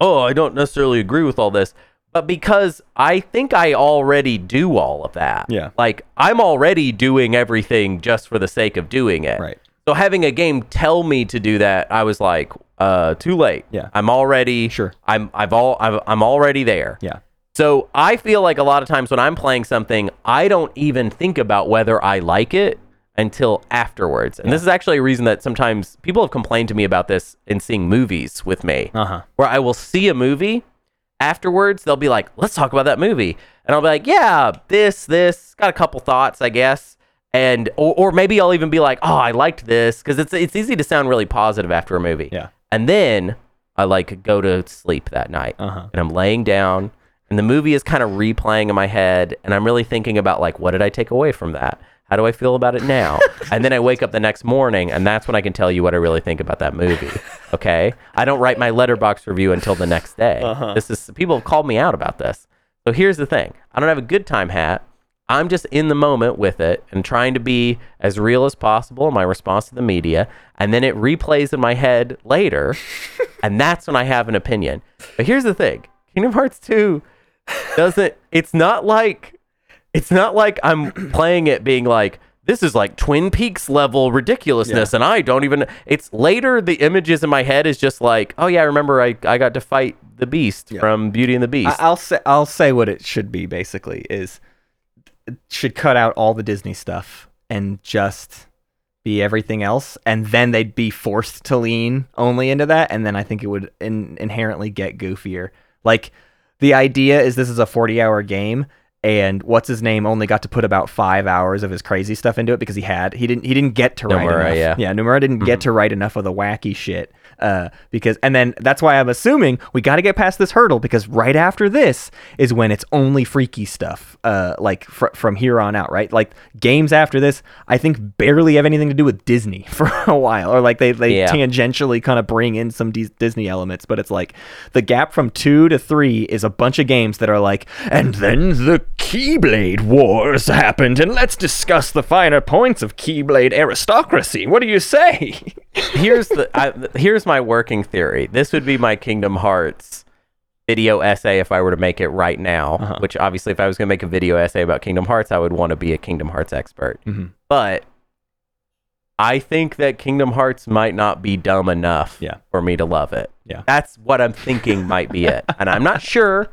oh I don't necessarily agree with all this, but because I think I already do all of that. Yeah. like I'm already doing everything just for the sake of doing it. Right. So having a game tell me to do that, I was like, uh, too late. Yeah. I'm already Sure. I'm I've all I've, I'm already there. Yeah. So I feel like a lot of times when I'm playing something, I don't even think about whether I like it until afterwards. And this is actually a reason that sometimes people have complained to me about this in seeing movies with me, Uh huh. where I will see a movie afterwards. They'll be like, "Let's talk about that movie," and I'll be like, "Yeah, this, this, got a couple thoughts, I guess." And or, or maybe I'll even be like, "Oh, I liked this," because it's it's easy to sound really positive after a movie. Yeah. And then I like go to sleep that night Uh-huh. and I'm laying down and the movie is kind of replaying in my head and I'm really thinking about like what did I take away from that? How do I feel about it now? and then I wake up the next morning and that's when I can tell you what I really think about that movie. Okay? I don't write my Letterboxd review until the next day. Uh-huh. This is people have called me out about this. So here's the thing. I don't have a good time hat. I'm just in the moment with it and trying to be as real as possible in my response to the media. And then it replays in my head later. and that's when I have an opinion. But here's the thing Kingdom Hearts 2 doesn't, it's not like, it's not like I'm playing it being like, this is like Twin Peaks level ridiculousness, and I don't even. It's later. The images in my head is just like, oh yeah, I remember I, I got to fight the Beast from Beauty and the Beast. I, I'll say I'll say what it should be. Basically, is it should cut out all the Disney stuff and just be everything else, and then they'd be forced to lean only into that, and then I think it would in, inherently get goofier. Like the idea is this is a forty-hour game. And what's his name only got to put about five hours of his crazy stuff into it because he had he didn't he didn't get to write Nomura, enough. yeah. yeah, Nomura didn't get mm-hmm. to write enough of the wacky shit. Uh, because and then that's why I'm assuming we got to get past this hurdle because right after this is when it's only freaky stuff. Uh, like fr- from here on out, right? Like games after this, I think barely have anything to do with Disney for a while, or like they they Yeah. tangentially kind of bring in some Dis- Disney elements, but it's like the gap from two to three is a bunch of games that are like, and then the Keyblade Wars happened, and let's discuss the finer points of Keyblade aristocracy. What do you say? here's the I, here's my working theory. This would be my Kingdom Hearts video essay if I were to make it right now. Uh-huh. Which obviously, if I was going to make a video essay about Kingdom Hearts, I would want to be a Kingdom Hearts expert. Mhm. But I think that Kingdom Hearts might not be dumb enough Yeah. for me to love it. Yeah. That's what I'm thinking might be it. And I'm not sure.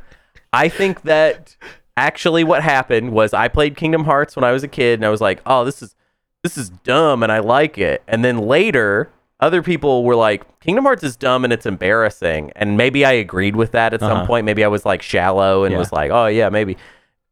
I think that actually what happened was I played Kingdom Hearts when I was a kid and I was like, "Oh, this is this is dumb and I like it." And then later, other people were like, "Kingdom Hearts is dumb and it's embarrassing." And maybe I agreed with that at some Uh-huh. point. Maybe I was like shallow and Yeah. was like, "Oh, yeah, maybe."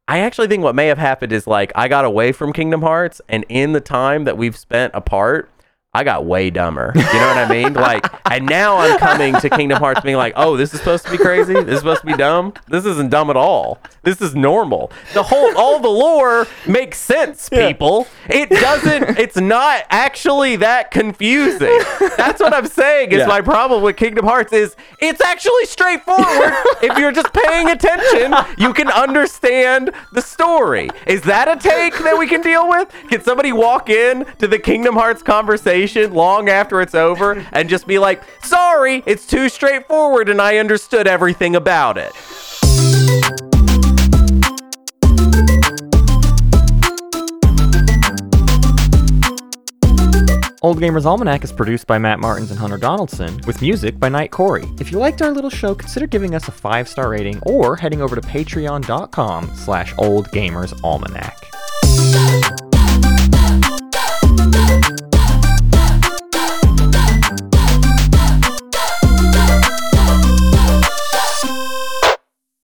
I actually think what may have happened is like I got away from Kingdom Hearts, and in the time that we've spent apart, I got way dumber. You know what I mean? Like, and now I'm coming to Kingdom Hearts being like, oh, this is supposed to be crazy. This is supposed to be dumb. This isn't dumb at all. This is normal. The whole, all the lore makes sense, people. It doesn't. It's not actually that confusing. That's what I'm saying. Is Yeah. my problem with Kingdom Hearts is it's actually straightforward. if you're just paying attention, you can understand the story. Is that a take that we can deal with? Can somebody walk in to the Kingdom Hearts conversation long after it's over and just be like, "Sorry, it's too straightforward and I understood everything about it." Old Gamers Almanac is produced by Matt Martins and Hunter Donaldson, with music by nightcorey. If you liked our little show, consider giving us a five-star rating or heading over to patreon.com slash oldgamersalmanac.